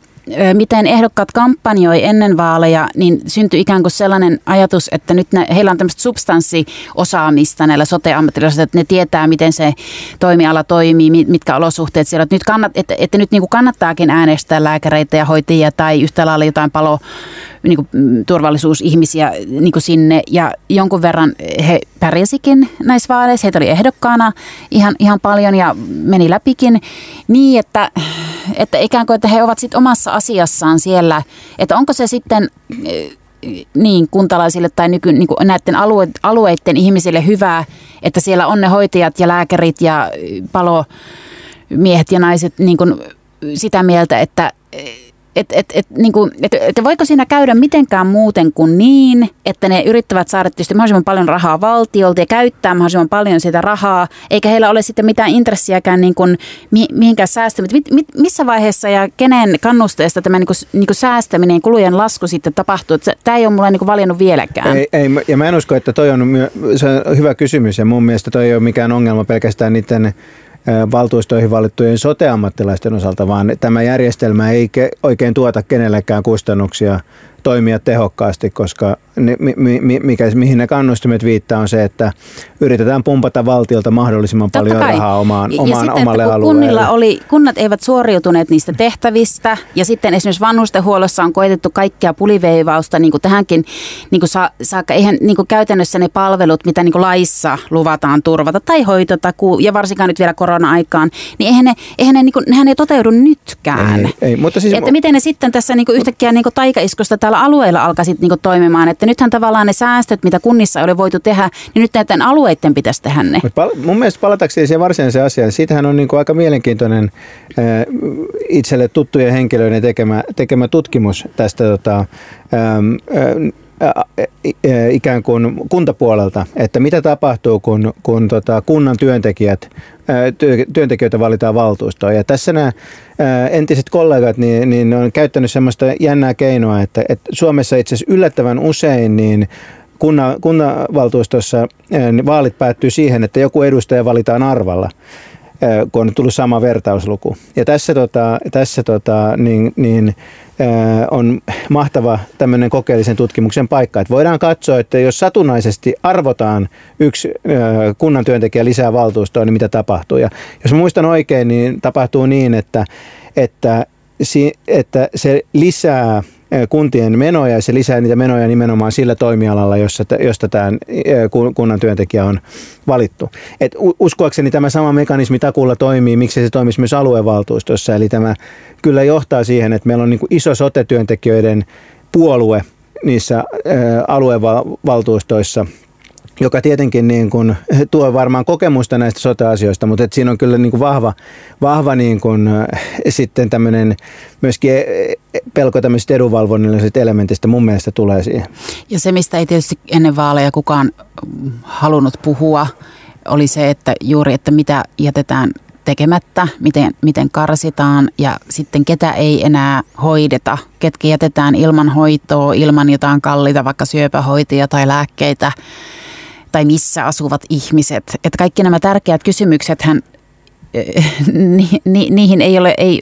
miten ehdokkaat kampanjoi ennen vaaleja, niin syntyi ikään kuin sellainen ajatus, että nyt ne, heillä on tämmöistä substanssiosaamista näillä sote-ammattilaisilla, että ne tietää, miten se toimiala toimii, mitkä olosuhteet siellä on. Että nyt, kannat, että, että nyt niin kuin kannattaakin äänestää lääkäreitä ja hoitajia tai yhtä lailla jotain palo niin kuin, turvallisuusihmisiä niin kuin sinne. Ja jonkun verran he pärjäsikin näissä vaaleissa. Heitä oli ehdokkaana ihan, ihan paljon ja meni läpikin niin, että, että ikään kuin että he ovat sitten omassa asiassaan siellä. Että onko se sitten niin, kuntalaisille tai nyky, niin kuin näiden alue, alueiden ihmisille hyvää, että siellä on ne hoitajat ja lääkärit ja palomiehet ja naiset niin kuin sitä mieltä, että et, et, et, niin kuin, et, et voiko siinä käydä mitenkään muuten kuin niin, että ne yrittävät saada tietysti mahdollisimman paljon rahaa valtiolta ja käyttää mahdollisimman paljon sitä rahaa, eikä heillä ole sitten mitään intressiäkään niin kuin, mihinkään säästämään. Mit, mit, missä vaiheessa ja kenen kannusteesta tämä niin kuin, niin kuin säästäminen, kulujen lasku sitten tapahtuu? Tämä ei ole mulle niin kuin valinnut vieläkään. Ei, ei, ja mä en usko, että toi on, se on hyvä kysymys ja mun mielestä toi ei ole mikään ongelma pelkästään niiden valtuustoihin valittujen sote-ammattilaisten osalta, vaan tämä järjestelmä ei oikein tuota kenellekään kustannuksia toimia tehokkaasti, koska ne, mi, mi, mikä, mihin ne kannustimet viittaa on se, että yritetään pumpata valtiolta mahdollisimman Totta paljon kai. rahaa omaan, ja omaan, sitten, omalle kun kunnilla oli, kunnat eivät suoriutuneet niistä tehtävistä ja sitten esimerkiksi vanhustenhuollossa on koetettu kaikkea puliveivausta niin kuin tähänkin niin kuin sa, saakka. Eihän niin kuin käytännössä ne palvelut, mitä niin kuin laissa luvataan turvata tai hoitotakuu ja varsinkaan nyt vielä korona-aikaan, niin eihän ne, eihän ne, niin kuin, nehän ei toteudu nytkään. Ei, ei, mutta siis, että miten ne sitten tässä niin kuin yhtäkkiä niin kuin taikaiskusta täällä alueella alkaisi niin kuin toimimaan, että nythän tavallaan ne säästöt, mitä kunnissa oli voitu tehdä, niin nyt näiden alueiden pitäisi tehdä ne. pal- mun mielestä palatakseni siihen varsinaiseen asiaan, siitähän on niin kuin aika mielenkiintoinen äh, itselle tuttujen henkilöiden tekemä, tekemä tutkimus tästä tota, ähm, äh, ikään kuin kuntapuolelta, että mitä tapahtuu, kun, kun tota, kunnan työntekijät, työntekijöitä valitaan valtuustoon. Ja tässä nämä entiset kollegat niin, niin on käyttänyt semmoista jännää keinoa, että, että Suomessa itse asiassa yllättävän usein niin kunnan, kunnanvaltuustossa vaalit päättyy siihen, että joku edustaja valitaan arvalla kun on tullut sama vertausluku. Ja tässä, tota, tässä tota, niin, niin, on mahtava tämmöinen kokeellisen tutkimuksen paikka, että voidaan katsoa, että jos satunnaisesti arvotaan yksi kunnan työntekijä lisää valtuustoon, niin mitä tapahtuu. Ja jos muistan oikein, niin tapahtuu niin, että, että, että se lisää kuntien menoja ja se lisää niitä menoja nimenomaan sillä toimialalla, jossa, josta tämä kunnan työntekijä on valittu. Et uskoakseni tämä sama mekanismi takulla toimii, miksi se toimisi myös aluevaltuustossa. Eli tämä kyllä johtaa siihen, että meillä on niin iso sote-työntekijöiden puolue niissä aluevaltuustoissa – joka tietenkin niin kuin tuo varmaan kokemusta näistä sote-asioista, mutta että siinä on kyllä niin kuin vahva, vahva niin kuin, sitten tämmöinen myöskin pelko tämmöisistä edunvalvonnallisista elementistä mun mielestä tulee siihen. Ja se, mistä ei tietysti ennen vaaleja kukaan halunnut puhua, oli se, että juuri, että mitä jätetään tekemättä, miten, miten karsitaan ja sitten ketä ei enää hoideta, ketkä jätetään ilman hoitoa, ilman jotain kalliita, vaikka syöpähoitoja tai lääkkeitä tai missä asuvat ihmiset. Että kaikki nämä tärkeät kysymykset hän ni, ni, niihin ei ole, ei,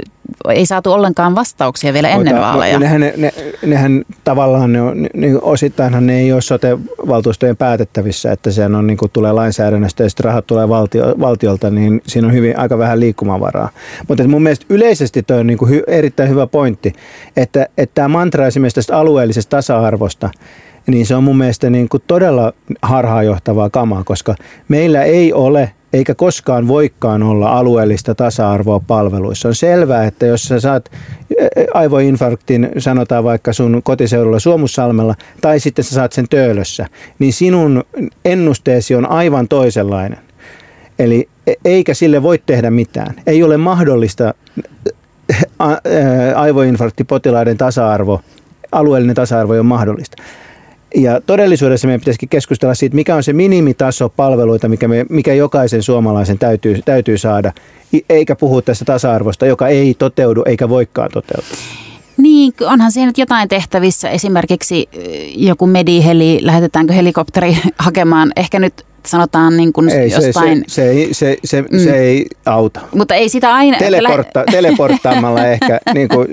ei saatu ollenkaan vastauksia vielä ennen vaaleja. Nehän, ne, ne, nehän tavallaan, ne on, ne, osittainhan ne ei ole sote-valtuustojen päätettävissä, että se on, niin kuin tulee lainsäädännöstä ja sitten rahat tulee valtio, valtiolta, niin siinä on hyvin, aika vähän liikkumavaraa. Mutta mun mielestä yleisesti toi on niin kuin hy, erittäin hyvä pointti, että, että tämä mantra esimerkiksi tästä alueellisesta tasa-arvosta, niin se on mun mielestä niin kuin todella harhaanjohtavaa kamaa, koska meillä ei ole eikä koskaan voikaan olla alueellista tasa-arvoa palveluissa. On selvää, että jos sä saat aivoinfarktin, sanotaan vaikka sun kotiseudulla Suomussalmella, tai sitten sä saat sen töölössä, niin sinun ennusteesi on aivan toisenlainen. Eli e, eikä sille voi tehdä mitään. Ei ole mahdollista aivoinfarktipotilaiden tasa-arvo, alueellinen tasa-arvo ei ole mahdollista. Ja todellisuudessa meidän pitäisikin keskustella siitä, mikä on se minimitaso palveluita, mikä, me, mikä jokaisen suomalaisen täytyy, täytyy saada, eikä puhua tästä tasa-arvosta, joka ei toteudu eikä voikaan toteutua. Niin, onhan siinä nyt jotain tehtävissä. Esimerkiksi joku mediheli, lähetetäänkö helikopteri hakemaan ehkä nyt sanotaan niin kuin ei, jostain... Se, se, se, se, se, mm. se ei auta. Mutta ei sitä aina... Teleportta, teleporttaamalla ehkä niin kuin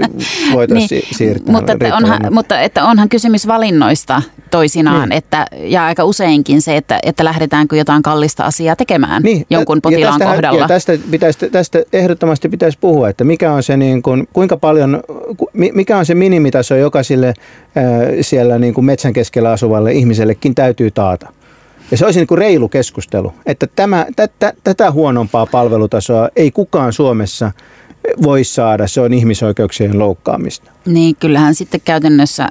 voitaisiin niin, siirtää. Mutta että, onhan, mutta että onhan kysymys valinnoista toisinaan, niin. että, ja aika useinkin se, että, että lähdetäänkö jotain kallista asiaa tekemään niin, jonkun potilaan ja kohdalla. Ja tästä, pitäisi, tästä ehdottomasti pitäisi puhua, että mikä on se, niin kuin, kuinka paljon, mikä on se minimitaso, joka sille äh, siellä niin kuin metsän keskellä asuvalle ihmisellekin täytyy taata. Ja se olisi niin kuin reilu keskustelu, että tämä, tätä, tätä huonompaa palvelutasoa ei kukaan Suomessa voi saada, se on ihmisoikeuksien loukkaamista. Niin, kyllähän sitten käytännössä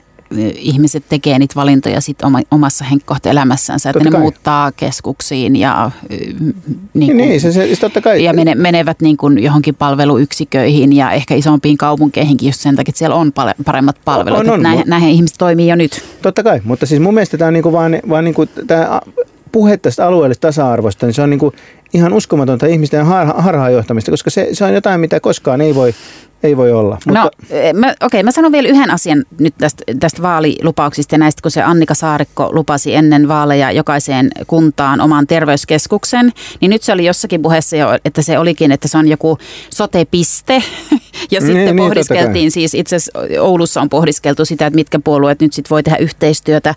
ihmiset tekee niitä valintoja sit oma, omassa henkkohteelämässänsä, että ne kai. muuttaa keskuksiin ja, niin Niin, kuin, niin se, se, totta kai. ja mene, menevät niin kuin johonkin palveluyksiköihin ja ehkä isompiin kaupunkeihinkin just sen takia, että siellä on paremmat palvelut. On, on, näin, mut- näinhän ihmiset toimii jo nyt. Totta kai, mutta siis mun mielestä tämä on niinku vaan, vaan niinku, tää puhe tästä alueellisesta tasa-arvosta, niin se on niinku ihan uskomatonta ihmisten har- harhaanjohtamista, koska se, se on jotain, mitä koskaan ei voi, ei voi olla. Mutta... No, eh, mä, okei, mä sanon vielä yhden asian nyt tästä, tästä vaalilupauksista ja näistä, kun se Annika Saarikko lupasi ennen vaaleja jokaiseen kuntaan oman terveyskeskuksen, niin nyt se oli jossakin puheessa jo, että se olikin, että se on joku sotepiste. Ja Niin, sitten niin, pohdiskeltiin, kai. siis itse asiassa Oulussa on pohdiskeltu sitä, että mitkä puolueet nyt sitten voi tehdä yhteistyötä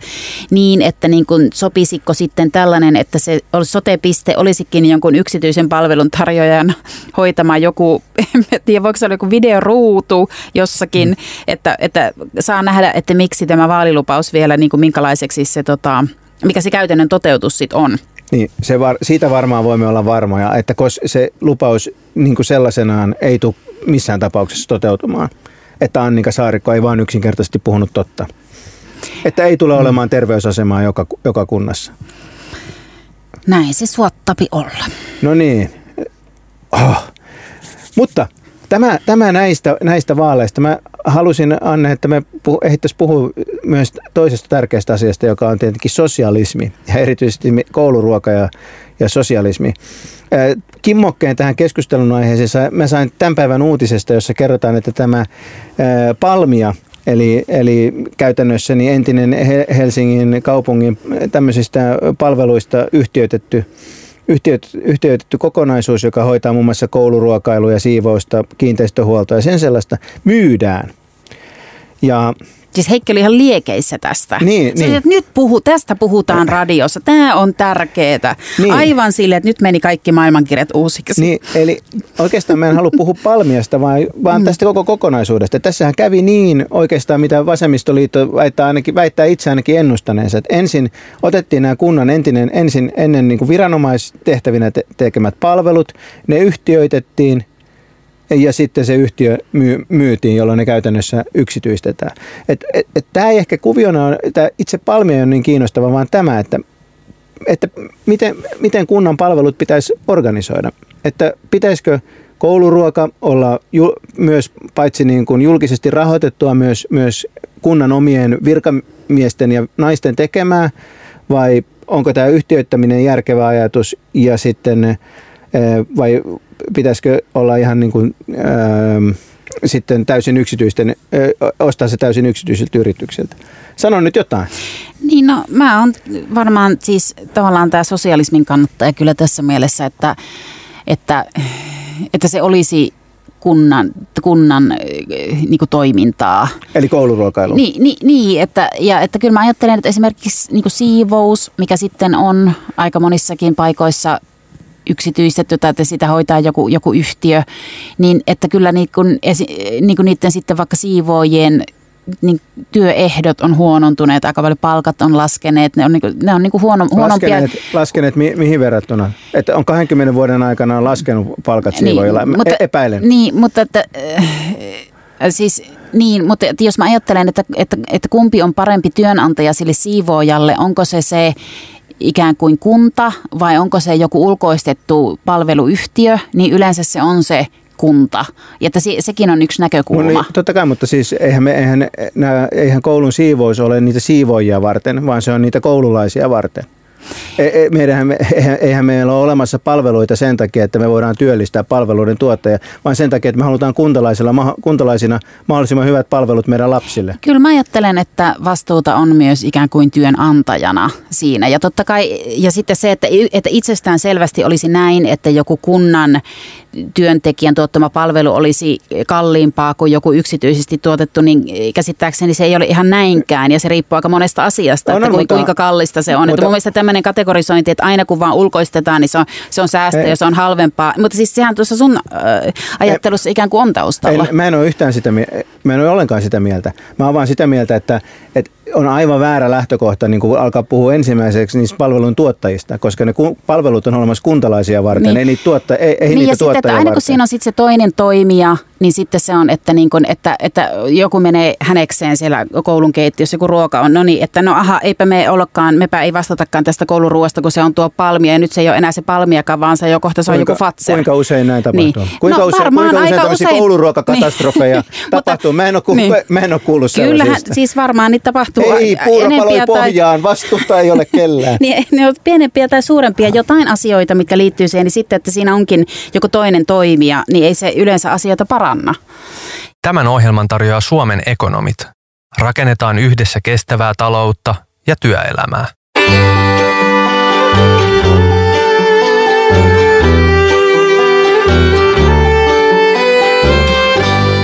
niin, että niin kuin sopisiko sitten tällainen, että se sotepiste olisikin jonkun yksityisen palvelun tarjoajan hoitama joku, en tiedä voiko se olla joku videoruutu jossakin, mm. että, että saa nähdä, että miksi tämä vaalilupaus vielä, niin kuin minkälaiseksi se, tota, mikä se käytännön toteutus sitten on. Niin, se var, siitä varmaan voimme olla varmoja, että kos se lupaus niin kuin sellaisenaan ei tule missään tapauksessa toteutumaan. Että Annika Saarikko ei vaan yksinkertaisesti puhunut totta. Että ei tule olemaan terveysasemaa joka, joka kunnassa. Näin se suottapi olla. No niin. Oh. Mutta tämä, tämä näistä, näistä vaaleista. Mä halusin, Anne, että me puhu, ehdittäisiin puhua myös toisesta tärkeästä asiasta, joka on tietenkin sosialismi ja erityisesti kouluruoka ja, ja sosialismi. Kimmokkeen tähän keskustelun aiheeseen mä sain tämän päivän uutisesta, jossa kerrotaan, että tämä Palmia, Eli, eli käytännössä niin entinen He- Helsingin kaupungin tämmöisistä palveluista yhtiöitetty, yhtiöt, yhtiöitetty kokonaisuus, joka hoitaa muun muassa kouluruokailua ja siivousta, kiinteistöhuoltoa ja sen sellaista, myydään. Ja Siis Heikki oli ihan liekeissä tästä. Niin, se, niin. Että nyt puhu, tästä puhutaan radiossa. Tämä on tärkeää. Niin. Aivan silleen, että nyt meni kaikki maailmankirjat uusiksi. Niin, eli oikeastaan mä en halua puhua Palmiasta, vaan, vaan tästä koko kokonaisuudesta. Tässähän kävi niin oikeastaan, mitä vasemmistoliitto väittää, ainakin, väittää itse ainakin ennustaneensa. Että ensin otettiin nämä kunnan entinen, ensin, ennen niin kuin viranomaistehtävinä te- tekemät palvelut, ne yhtiöitettiin ja sitten se yhtiö myy, myytiin, jolloin ne käytännössä yksityistetään. Et, et, et tämä ei ehkä kuviona on, tämä itse Palmi ole niin kiinnostava, vaan tämä, että että miten, miten kunnan palvelut pitäisi organisoida. Että pitäisikö kouluruoka olla ju, myös paitsi niin kuin julkisesti rahoitettua myös, myös kunnan omien virkamiesten ja naisten tekemää vai onko tämä yhtiöittäminen järkevä ajatus ja sitten vai pitäisikö olla ihan niin kuin, ää, sitten täysin yksityisten, ö, ostaa se täysin yksityisiltä yrityksiltä. Sano nyt jotain. Niin no mä oon varmaan siis tavallaan tämä sosialismin kannattaja kyllä tässä mielessä, että, että, että se olisi kunnan, kunnan niin toimintaa. Eli kouluruokailu. Niin, niin, niin että, ja että kyllä mä ajattelen, että esimerkiksi niin siivous, mikä sitten on aika monissakin paikoissa yksityistetty tai että sitä hoitaa joku, joku yhtiö, niin että kyllä niin kuin, niin kuin niiden sitten vaikka siivoojien niin työehdot on huonontuneet, aika paljon palkat on laskeneet, ne on, niin kuin, ne on niin kuin huono, huonompia. Laskeneet, laskeneet mi, mihin verrattuna? Että on 20 vuoden aikana on laskenut palkat siivoojilla. Niin, mutta, epäilen. Niin, mutta että, äh, siis, niin, mutta jos mä ajattelen, että, että, että kumpi on parempi työnantaja sille siivoojalle, onko se se ikään kuin kunta vai onko se joku ulkoistettu palveluyhtiö, niin yleensä se on se kunta. Ja että se, sekin on yksi näkökulma. No niin, totta kai, mutta siis eihän, me, eihän, nää, eihän koulun siivous ole niitä siivoojia varten, vaan se on niitä koululaisia varten. E, e, meidänhän, me- eihän, meillä ole olemassa palveluita sen takia, että me voidaan työllistää palveluiden tuottajia, vaan sen takia, että me halutaan kuntalaisilla, kuntalaisina mahdollisimman hyvät palvelut meidän lapsille. Kyllä mä ajattelen, että vastuuta on myös ikään kuin työnantajana siinä. Ja totta kai, ja sitten se, että, että itsestään selvästi olisi näin, että joku kunnan työntekijän tuottama palvelu olisi kalliimpaa kuin joku yksityisesti tuotettu, niin käsittääkseni se ei ole ihan näinkään. Ja se riippuu aika monesta asiasta, On, että ku- mutta- kuinka kallista se on. Mutta, että mun mielestä tämmöinen kategorisointi, että aina kun vaan ulkoistetaan, niin se on, se on säästö Ei. ja se on halvempaa. Mutta siis sehän tuossa sun äh, ajattelussa ikään kuin on taustalla. En, mä en ole yhtään sitä, mä en ole ollenkaan sitä mieltä. Mä oon vaan sitä mieltä, että, että on aivan väärä lähtökohta niin kuin alkaa puhua ensimmäiseksi niistä palvelun tuottajista, koska ne ku, palvelut on olemassa kuntalaisia varten, Niin. ei niitä, tuotta, ei, ei niin niitä ja sitten, että tuottajia aina kun varten. siinä on sitten se toinen toimija, niin sitten se on, että, niin kun, että, että joku menee hänekseen siellä koulun keittiössä, joku ruoka on, no niin, että no aha, eipä me ollakaan, mepä ei vastatakaan tästä kouluruoasta, kun se on tuo palmia ja nyt se ei ole enää se palmiakaan, vaan se jo kohta se on Kuinka- joku fatser. Kuinka usein näin tapahtuu? Niin. Kuinka No, usein, kuinka usein aika tämmöisiä usein. kouluruokakatastrofeja Niin. tapahtuu? Mä en ole, kuullut, Niin. mä en ole kuullut Kyllähän, siis varmaan niitä tapahtuu Ei, puuro paloi enempiä tai- pohjaan, vastuuta ei ole kellään. niin ne ovat pienempiä tai suurempia jotain asioita, mitkä liittyy siihen, niin sitten, että siinä onkin joku toinen toimija, niin ei se yleensä asioita paranna. Tämän ohjelman tarjoaa Suomen ekonomit. Rakennetaan yhdessä kestävää taloutta ja työelämää.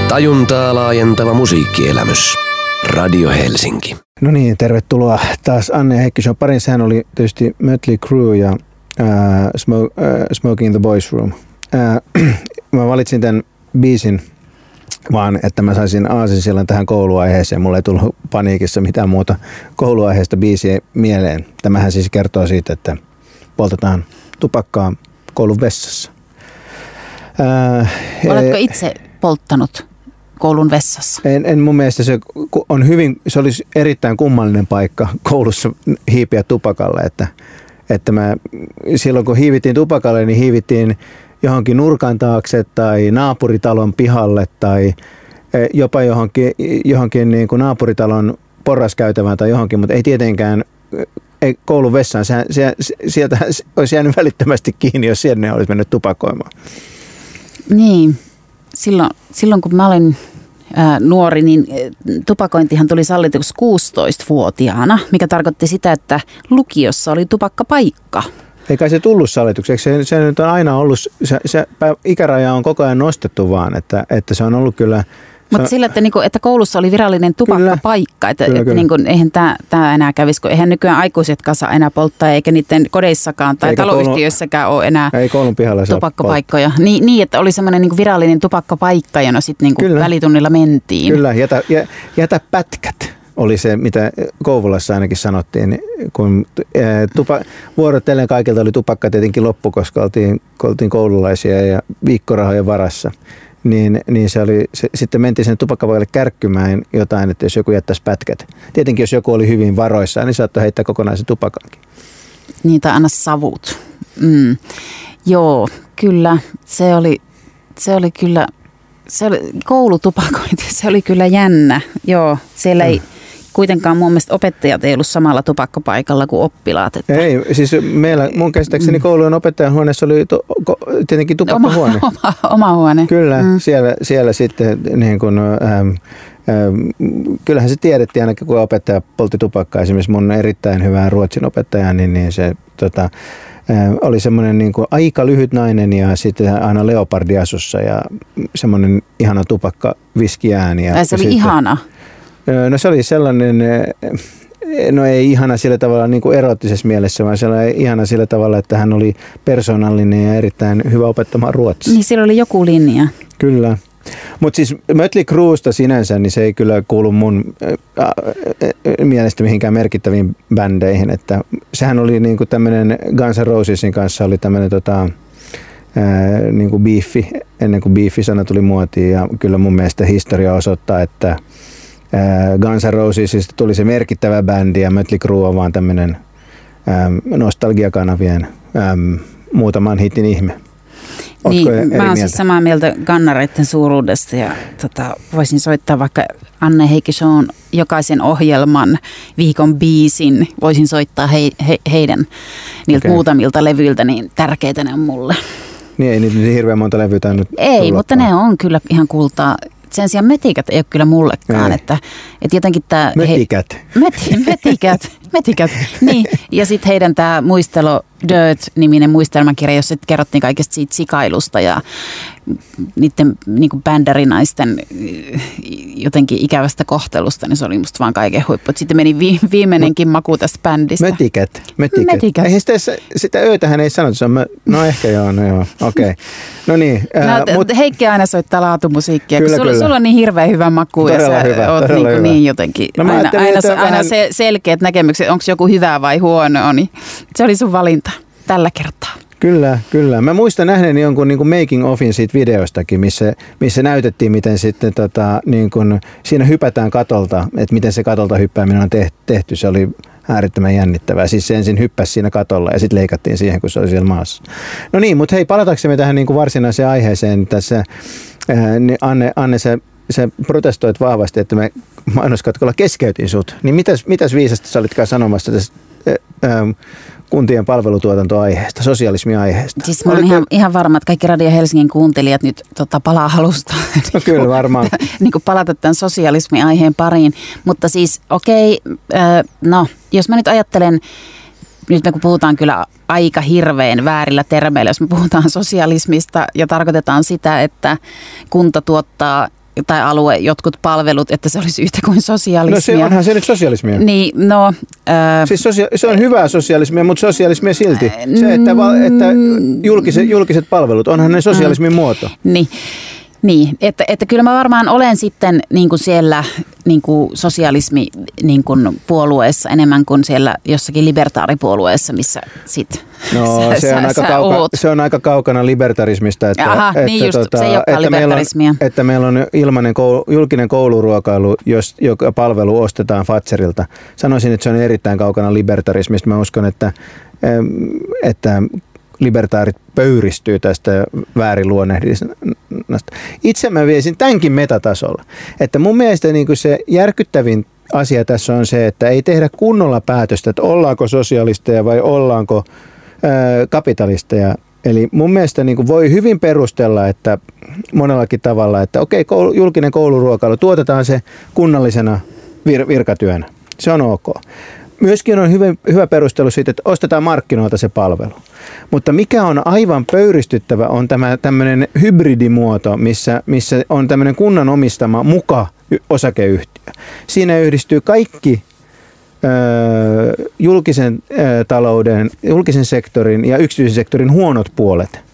Tajuntaa laajentava musiikkielämys. Radio Helsinki. No niin, tervetuloa taas Anne ja Heikki. Show parin sehän oli tietysti Mötley Crue ja äh, Smoke, äh, Smoking in the Boys Room. Äh, mä valitsin tämän biisin vaan, että mä saisin aasinsillan tähän kouluaiheeseen. Mulle ei tullut paniikissa mitään muuta kouluaiheesta biisiä mieleen. Tämähän siis kertoo siitä, että poltetaan tupakkaa koulun vessassa. Äh, Oletko itse polttanut koulun vessassa? En, en mun mielestä se on hyvin, se olisi erittäin kummallinen paikka koulussa hiipiä tupakalle, että, että mä, silloin kun hiivittiin tupakalle, niin hiivittiin johonkin nurkan taakse tai naapuritalon pihalle tai eh, jopa johonkin, johonkin niin kuin naapuritalon porraskäytävään tai johonkin, mutta ei tietenkään eh, ei koulun vessaan. Se, se, sieltä olisi jäänyt välittömästi kiinni, jos sinne olisi mennyt tupakoimaan. Niin, silloin, silloin kun mä olin ää, nuori, niin eh, tupakointihan tuli sallituksi 16-vuotiaana, mikä tarkoitti sitä, että lukiossa oli tupakkapaikka. Ei kai se tullut sallitukseksi. Se, se nyt on aina ollut, se, se ikäraja on koko ajan nostettu vaan, että, että se on ollut kyllä... Mutta sillä, että, niinku, että koulussa oli virallinen tupakkapaikka, että, Kyllä, että kyllä. niinku, eihän tämä enää kävisi, kun eihän nykyään aikuisetkaan saa enää polttaa, eikä niiden kodeissakaan tai Eikä taloyhtiöissäkään ole enää Ei koulun pihalla tupakkapaikkoja. Niin, niin, että oli semmoinen niinku virallinen tupakkapaikka, jona sitten niinku välitunnilla mentiin. Kyllä, jätä, jä, jätä pätkät oli se, mitä Kouvolassa ainakin sanottiin, kun ää, tupa, vuorotellen kaikilta oli tupakka tietenkin loppu, koska oltiin, kun oltiin koululaisia ja viikkorahojen varassa. Niin, niin se oli, se, sitten mentiin sen tupakkapaikalle kärkkymään jotain, että jos joku jättäisi pätkät. Tietenkin jos joku oli hyvin varoissaan, niin saattoi heittää kokonaisen tupakankin. Niin, tai anna savut. Mm. Joo, kyllä. Se oli, se oli kyllä, se oli, koulutupakointi, se oli kyllä jännä. Joo, siellä ei kuitenkaan mun mielestä opettajat ei ollut samalla tupakkapaikalla kuin oppilaat. Että Ei, siis meillä mun käsittääkseni koulujen opettajan huoneessa oli to, ko, tietenkin tupakkahuone. Oma, oma, oma huone. Kyllä, mm. siellä, siellä sitten niin kuin, ähm, ähm, kyllähän se tiedettiin ainakin, kun opettaja poltti tupakkaa. Esimerkiksi mun erittäin hyvä ruotsin opettaja, niin, niin se tota, äh, oli semmoinen niin kuin aika lyhyt nainen ja sitten aina leopardiasussa ja semmoinen ihana tupakka viskiääni. Ja, Tai se ja oli sitten- ihana. No se oli sellainen, no ei ihana sillä tavalla niin kuin erottisessa mielessä, vaan sellainen ihana sillä tavalla, että hän oli persoonallinen ja erittäin hyvä opettamaan ruotsia. Niin siellä oli joku linja. Kyllä. Mutta siis Mötley Cruesta sinänsä, niin se ei kyllä kuulu mun äh, äh, mielestä mihinkään merkittäviin bändeihin. Että sehän oli niinku tämmöinen Guns N' Rosesin kanssa oli tämmöinen tota, äh, niinku beefi, ennen kuin beefi-sana tuli muotiin. Ja kyllä mun mielestä historia osoittaa, että Guns N' Rosesista tuli se merkittävä bändi ja Mötley Crue on vaan tämmöinen nostalgiakanavien muutaman hitin ihme. Ootko Niin, mä oon siis samaa mieltä kannareiden suuruudesta ja tota, voisin soittaa vaikka Anne Heikki Shown jokaisen ohjelman viikon biisin. Voisin soittaa he, he, heidän niiltä okay. muutamilta levyiltä, niin tärkeitä ne on mulle. Niin ei niitä niin hirveän monta levyä tainnut Ei, mutta ne on kyllä ihan kultaa. Sen sijaan metikät ei ole kyllä mullekaan, Ei. että, että jotenkin tämä... Mötikät. Meti, metikät, metikät. Niin. Ja sitten heidän tämä muistelo Dirt-niminen muistelmakirja, jossa kerrottiin kaikesta siitä sikailusta ja niiden niin bändärinaisten äh, jotenkin ikävästä kohtelusta, niin se oli musta vaan kaiken huippu. Sitten meni vi- viimeinenkin maku tästä bändistä. Mötikät. Mötikät. Mötikät. Eihän sitä, sitä öötähän ei sanota. Se on mö... No ehkä joo, no joo. Okei. Okay. No niin, ää, No, mut, Heikki aina soittaa laatumusiikkia, Kyllä, kun sulla, kyllä. sulla on niin hirveän hyvä maku Todella ja sä hyvä, oot niin, hyvä. niin jotenkin No aina, aina, aina vähän- se, selkeät näkemykset, onko joku hyvä vai huono, niin se oli sun valinta tällä kertaa. Kyllä, kyllä. Mä muistan nähneeni jonkun niin kuin making offin siitä videostakin, missä, missä näytettiin, miten sitten tota, niin kuin, siinä hypätään katolta, että miten se katolta hyppääminen on tehty. Se oli äärettömän jännittävää. Siis se ensin hyppäsi siinä katolla ja sitten leikattiin siihen, kun se oli siellä maassa. No niin, mutta hei, palataksemme tähän niin kuin varsinaiseen aiheeseen tässä. Niin Anne, Anne sä, sä protestoit vahvasti, että me mainoskatkolla keskeytin sut. Niin mitäs, mitäs viisasta sä olitkaan sanomassa tästä kuntien palvelutuotantoaiheesta, sosialismiaiheesta? Siis mä oon ihan, ihan varma, että kaikki Radio Helsingin kuuntelijat nyt tota, palaa halusta. No kyllä varmaan. niin kuin palata tämän sosialismiaiheen pariin. Mutta siis okei, okay, no jos mä nyt ajattelen, nyt me kun puhutaan kyllä aika hirveän väärillä termeillä, jos me puhutaan sosialismista ja tarkoitetaan sitä, että kunta tuottaa tai alue jotkut palvelut, että se olisi yhtä kuin sosialismia. No se onhan se nyt sosialismia. Niin, no... Äh, siis sosia- se on hyvää sosialismia, mutta sosialismia silti. Se, että, että julkiset, julkiset palvelut, onhan ne sosialismin muoto. Niin. Niin, että, että kyllä mä varmaan olen sitten niin kuin siellä niin kuin sosialismi niin kuin puolueessa enemmän kuin siellä jossakin libertaaripuolueessa, missä sit No sä, se, on sä, aika sä kauka, oot. se on aika kaukana libertarismista, että, Aha, että, niin just, se ei olekaan että, meillä on, että meillä on ilmainen koulu, julkinen kouluruokailu, jos, joka palvelu ostetaan Fatserilta. Sanoisin, että se on erittäin kaukana libertarismista. Mä uskon, että, että libertaarit pöyristyy tästä vääriluonnehdinnasta. Itse mä viesin tämänkin metatasolla. Että mun mielestä niin kuin se järkyttävin asia tässä on se, että ei tehdä kunnolla päätöstä, että ollaanko sosialisteja vai ollaanko ää, kapitalisteja. Eli mun mielestä niin voi hyvin perustella, että monellakin tavalla, että okei, koulu, julkinen kouluruokailu, tuotetaan se kunnallisena vir, virkatyönä. Se on ok. Myöskin on hyvä, hyvä perustelu siitä, että ostetaan markkinoilta se palvelu. Mutta mikä on aivan pöyristyttävä on tämä tämmöinen hybridimuoto, missä, missä on tämmöinen kunnan omistama muka osakeyhtiö. Siinä yhdistyy kaikki ö, julkisen ö, talouden, julkisen sektorin ja yksityisen sektorin huonot puolet.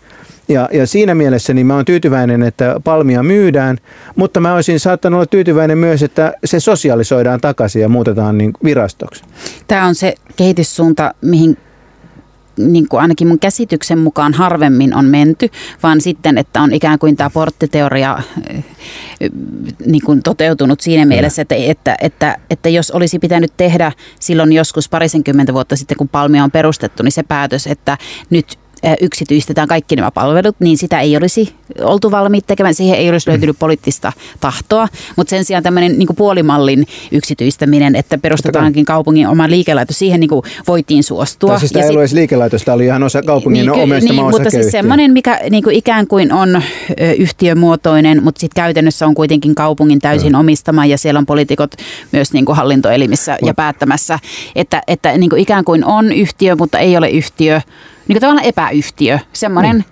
Ja, ja siinä mielessä niin mä oon tyytyväinen, että palmia myydään, mutta mä olisin saattanut olla tyytyväinen myös, että se sosialisoidaan takaisin ja muutetaan niin virastoksi. Tämä on se kehityssuunta, mihin niin kuin ainakin mun käsityksen mukaan harvemmin on menty, vaan sitten, että on ikään kuin tämä porttiteoria eh, niin kuin toteutunut siinä mielessä, että, että, että, että jos olisi pitänyt tehdä silloin joskus parisenkymmentä vuotta sitten, kun Palmia on perustettu, niin se päätös, että nyt yksityistetään kaikki nämä palvelut, niin sitä ei olisi oltu valmiit tekemään. Siihen ei olisi löytynyt poliittista tahtoa, mutta sen sijaan tämmöinen niin puolimallin yksityistäminen, että perustetaankin kaupungin oma liikelaitos, siihen niin voitiin suostua. Tai siis tämä Ja ei sit- ollut edes liikelaitos, tämä oli ihan osa kaupungin ky- omistama niin, mutta siis semmoinen, mikä niin kuin ikään kuin on yhtiömuotoinen, mutta sitten käytännössä on kuitenkin kaupungin täysin mm. omistama ja siellä on poliitikot myös niin kuin hallintoelimissä ja päättämässä, että, että niin kuin ikään kuin on yhtiö, mutta ei ole yhtiö, niin tavallaan epäyhtiö, semmoinen Mm.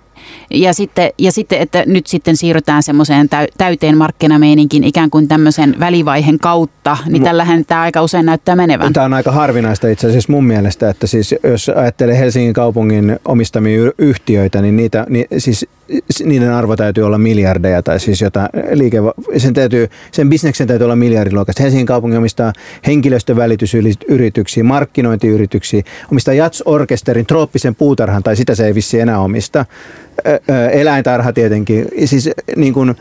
ja sitten, ja sitten, että nyt sitten siirrytään semmoiseen täy- täyteen markkinameininkin ikään kuin tämmöisen välivaiheen kautta, niin tällähän tämä aika usein näyttää menevän. Tämä on aika harvinaista itse asiassa mun mielestä, että siis jos ajattelee Helsingin kaupungin omistamia yhtiöitä, niin, niitä, niin siis niiden arvo täytyy olla miljardeja tai siis jotain liike, sen, täytyy, sen bisneksen täytyy olla miljardiluokasta. Helsingin kaupunki omistaa henkilöstövälitysyrityksiä, markkinointiyrityksiä, omistaa Jats-orkesterin, trooppisen puutarhan tai sitä se ei vissi enää omista. Eläintarha tietenkin, siis niin kuin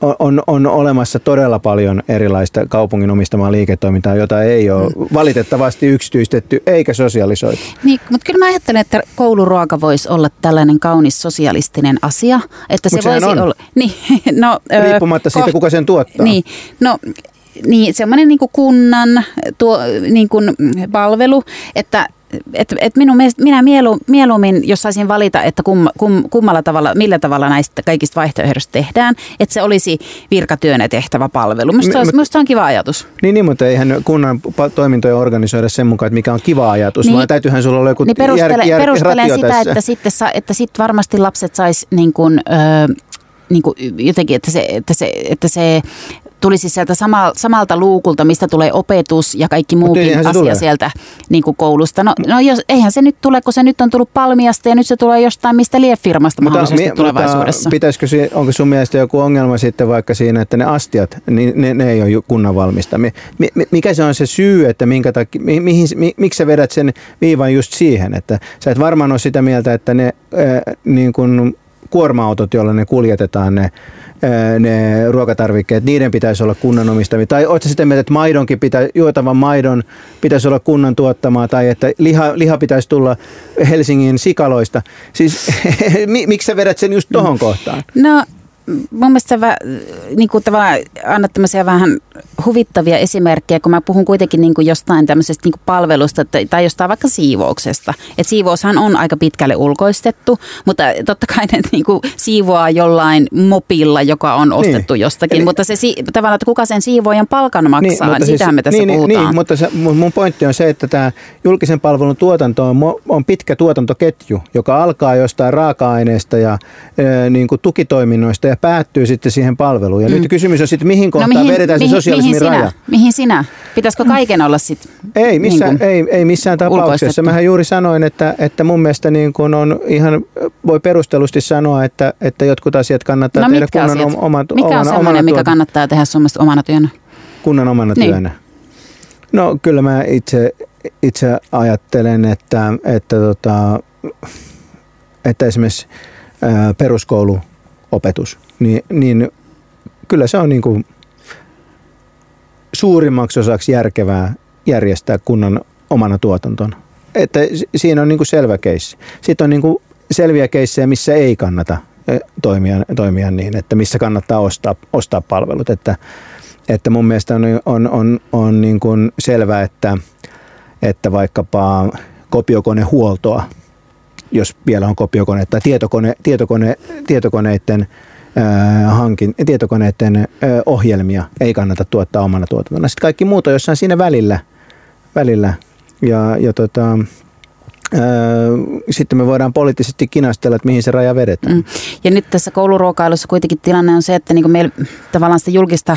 on, on, on olemassa todella paljon erilaista kaupungin omistamaa liiketoimintaa, jota ei ole valitettavasti yksityistetty eikä sosialisoitu. Niin, mutta kyllä mä ajattelen, että kouluruoka voisi olla tällainen kaunis sosialistinen asia. Että se Mut voisi on. olla. Niin, no, Riippumatta siitä, koht- kuka sen tuottaa. Niin, no niin, semmoinen niin kunnan tuo, niin kuin palvelu, että et, et minun mielestä, minä mielu, mieluummin, jos saisin valita, että kum, kum, kummalla tavalla, millä tavalla näistä kaikista vaihtoehdoista tehdään, että se olisi virkatyönä tehtävä palvelu. Minusta se, minusta se on kiva ajatus. Niin, niin, mutta eihän kunnan toimintoja organisoida sen mukaan, että mikä on kiva ajatus, Niin. vaan täytyyhän sulla olla joku Niin perustele, jär, jär, perustelen sitä, tässä. että sitten sa, että sit varmasti lapset sais niin kuin, ö, niin kuin jotenkin, että se, että se, että se tulisi sieltä sama, samalta luukulta, mistä tulee opetus ja kaikki muukin asia tule. sieltä niin kuin koulusta. No, no jos, eihän se nyt tule, kun se nyt on tullut Palmiasta ja nyt se tulee jostain mistä lie firmasta mahdollisesti mi- tulevaisuudessa. Mutta pitäisikö, si- onko sun mielestä joku ongelma sitten vaikka siinä, että ne astiat, niin ne, ne ei ole kunnan valmistamia. Mi- mi- mikä se on se syy, että minkä takia, mi- mihin, mi- miksi sä vedät sen viivan just siihen, että sä et varmaan ole sitä mieltä, että ne äh, niin kuin kuorma-autot, joilla ne kuljetetaan ne, ne ruokatarvikkeet, niiden pitäisi olla kunnan omistamia. Tai oletko sitä mieltä, että maidonkin pitää, juotavan maidon pitäisi olla kunnan tuottamaa, tai että liha, liha pitäisi tulla Helsingin sikaloista. Siis mi- miksi sä vedät sen just tohon kohtaan? No mun mielestä sä vä, niin kuin tavallaan annat tämmöisiä vähän huvittavia esimerkkejä, kun mä puhun kuitenkin niin kuin jostain tämmöisestä niin kuin palvelusta tai, tai jostain vaikka siivouksesta. Et siivoushan on aika pitkälle ulkoistettu, mutta totta kai ne niin kuin siivoaa jollain mopilla, joka on ostettu Niin. jostakin. Eli- mutta se tavallaan, että kuka sen siivoajan palkan maksaa, niin, sitä me tässä niin, niin, puhutaan. Niin, mutta se, mun pointti on se, että tämä julkisen palvelun tuotanto on, on pitkä tuotantoketju, joka alkaa jostain raaka-aineista ja e, niin kuin tukitoiminnoista ja päättyy sitten siihen palveluun. Ja mm. nyt kysymys on sitten, mihin kohtaan no, vedetään se sosialismin mihin raja. sinä? Mihin sinä? Pitäisikö kaiken olla sitten Ei missään, niin ei, ei missään tapauksessa. Mähän juuri sanoin, että, että mun mielestä niin kuin on ihan, voi perustellusti sanoa, että, että jotkut asiat kannattaa No tehdä kunnan asiat? om- oman, Mikä omana, on omana mikä kannattaa tehdä Suomesta omana työnä? kunnan omana Niin. työnä? No kyllä mä itse, itse ajattelen, että, että, tota, että esimerkiksi peruskouluopetus, niin, niin kyllä se on niin kuin suurimmaksi osaksi järkevää järjestää kunnan omana tuotantona. Että si- siinä on niin kuin selvä keissi. Sitten on niin kuin selviä keissejä, missä ei kannata eh, toimia, toimia niin, että missä kannattaa ostaa, ostaa palvelut. Että, että mun mielestä on, on, on, on niin kuin selvää, että, että vaikkapa kopiokonehuoltoa, jos vielä on kopiokone tai tietokone, tietokone, tietokoneiden hankin, tietokoneiden ohjelmia ei kannata tuottaa omana tuotantona. Sitten kaikki muut on jossain siinä välillä. välillä. Ja, ja tota, sitten me voidaan poliittisesti kinastella, että mihin se raja vedetään. Mm. Ja nyt tässä kouluruokailussa kuitenkin tilanne on se, että niin meillä tavallaan sitä julkista,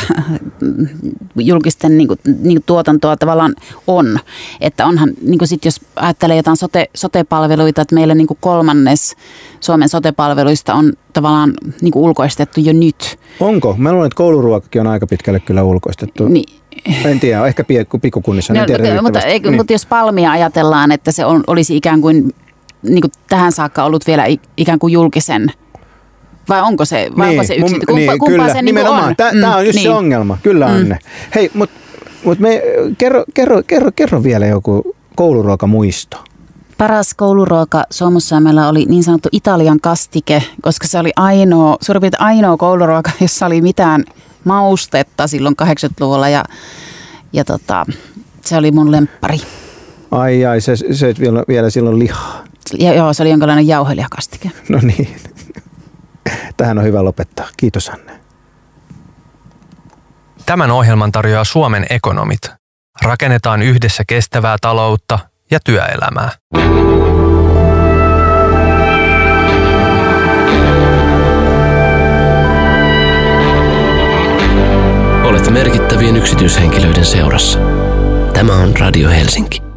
julkisten niin kuin, niin kuin tuotantoa tavallaan on. Että onhan, niin sitten jos ajattelee jotain sote, sote-palveluita, että meillä niin kuin kolmannes Suomen sote-palveluista on tavallaan niin kuin ulkoistettu jo nyt. Onko? Mä luulen, että kouluruokakin on aika pitkälle kyllä ulkoistettu. Niin, En tiedä, ehkä pikkukunnissa. no, tiedä mutta, eikö, Niin. mutta jos palmia ajatellaan, että se on, olisi ikään kuin, niin kuin tähän saakka ollut vielä ikään kuin julkisen vai onko se, vai onko se yksi? Kumpa, niin, kumpaa kyllä, se niin on? Tämä Mm, on just niin. se ongelma. Kyllä Mm. Anne. Hei, mutta mut me, kerro, kerro, kerro, kerro vielä joku kouluruokamuisto. Paras kouluruoka Suomussalmella oli niin sanottu Italian kastike, koska se oli ainoa, suurin piirtein ainoa kouluruoka, jossa oli mitään maustetta silloin 80-luvulla ja, ja tota, se oli mun lemppari. Ai ai, se, se vielä, vielä silloin lihaa. Ja joo, se oli jonkinlainen jauhelijakastike. No niin. Tähän on hyvä lopettaa. Kiitos Anne. Tämän ohjelman tarjoaa Suomen ekonomit. Rakennetaan yhdessä kestävää taloutta ja työelämää. Olet merkittävien yksityishenkilöiden seurassa. Tämä on Radio Helsinki.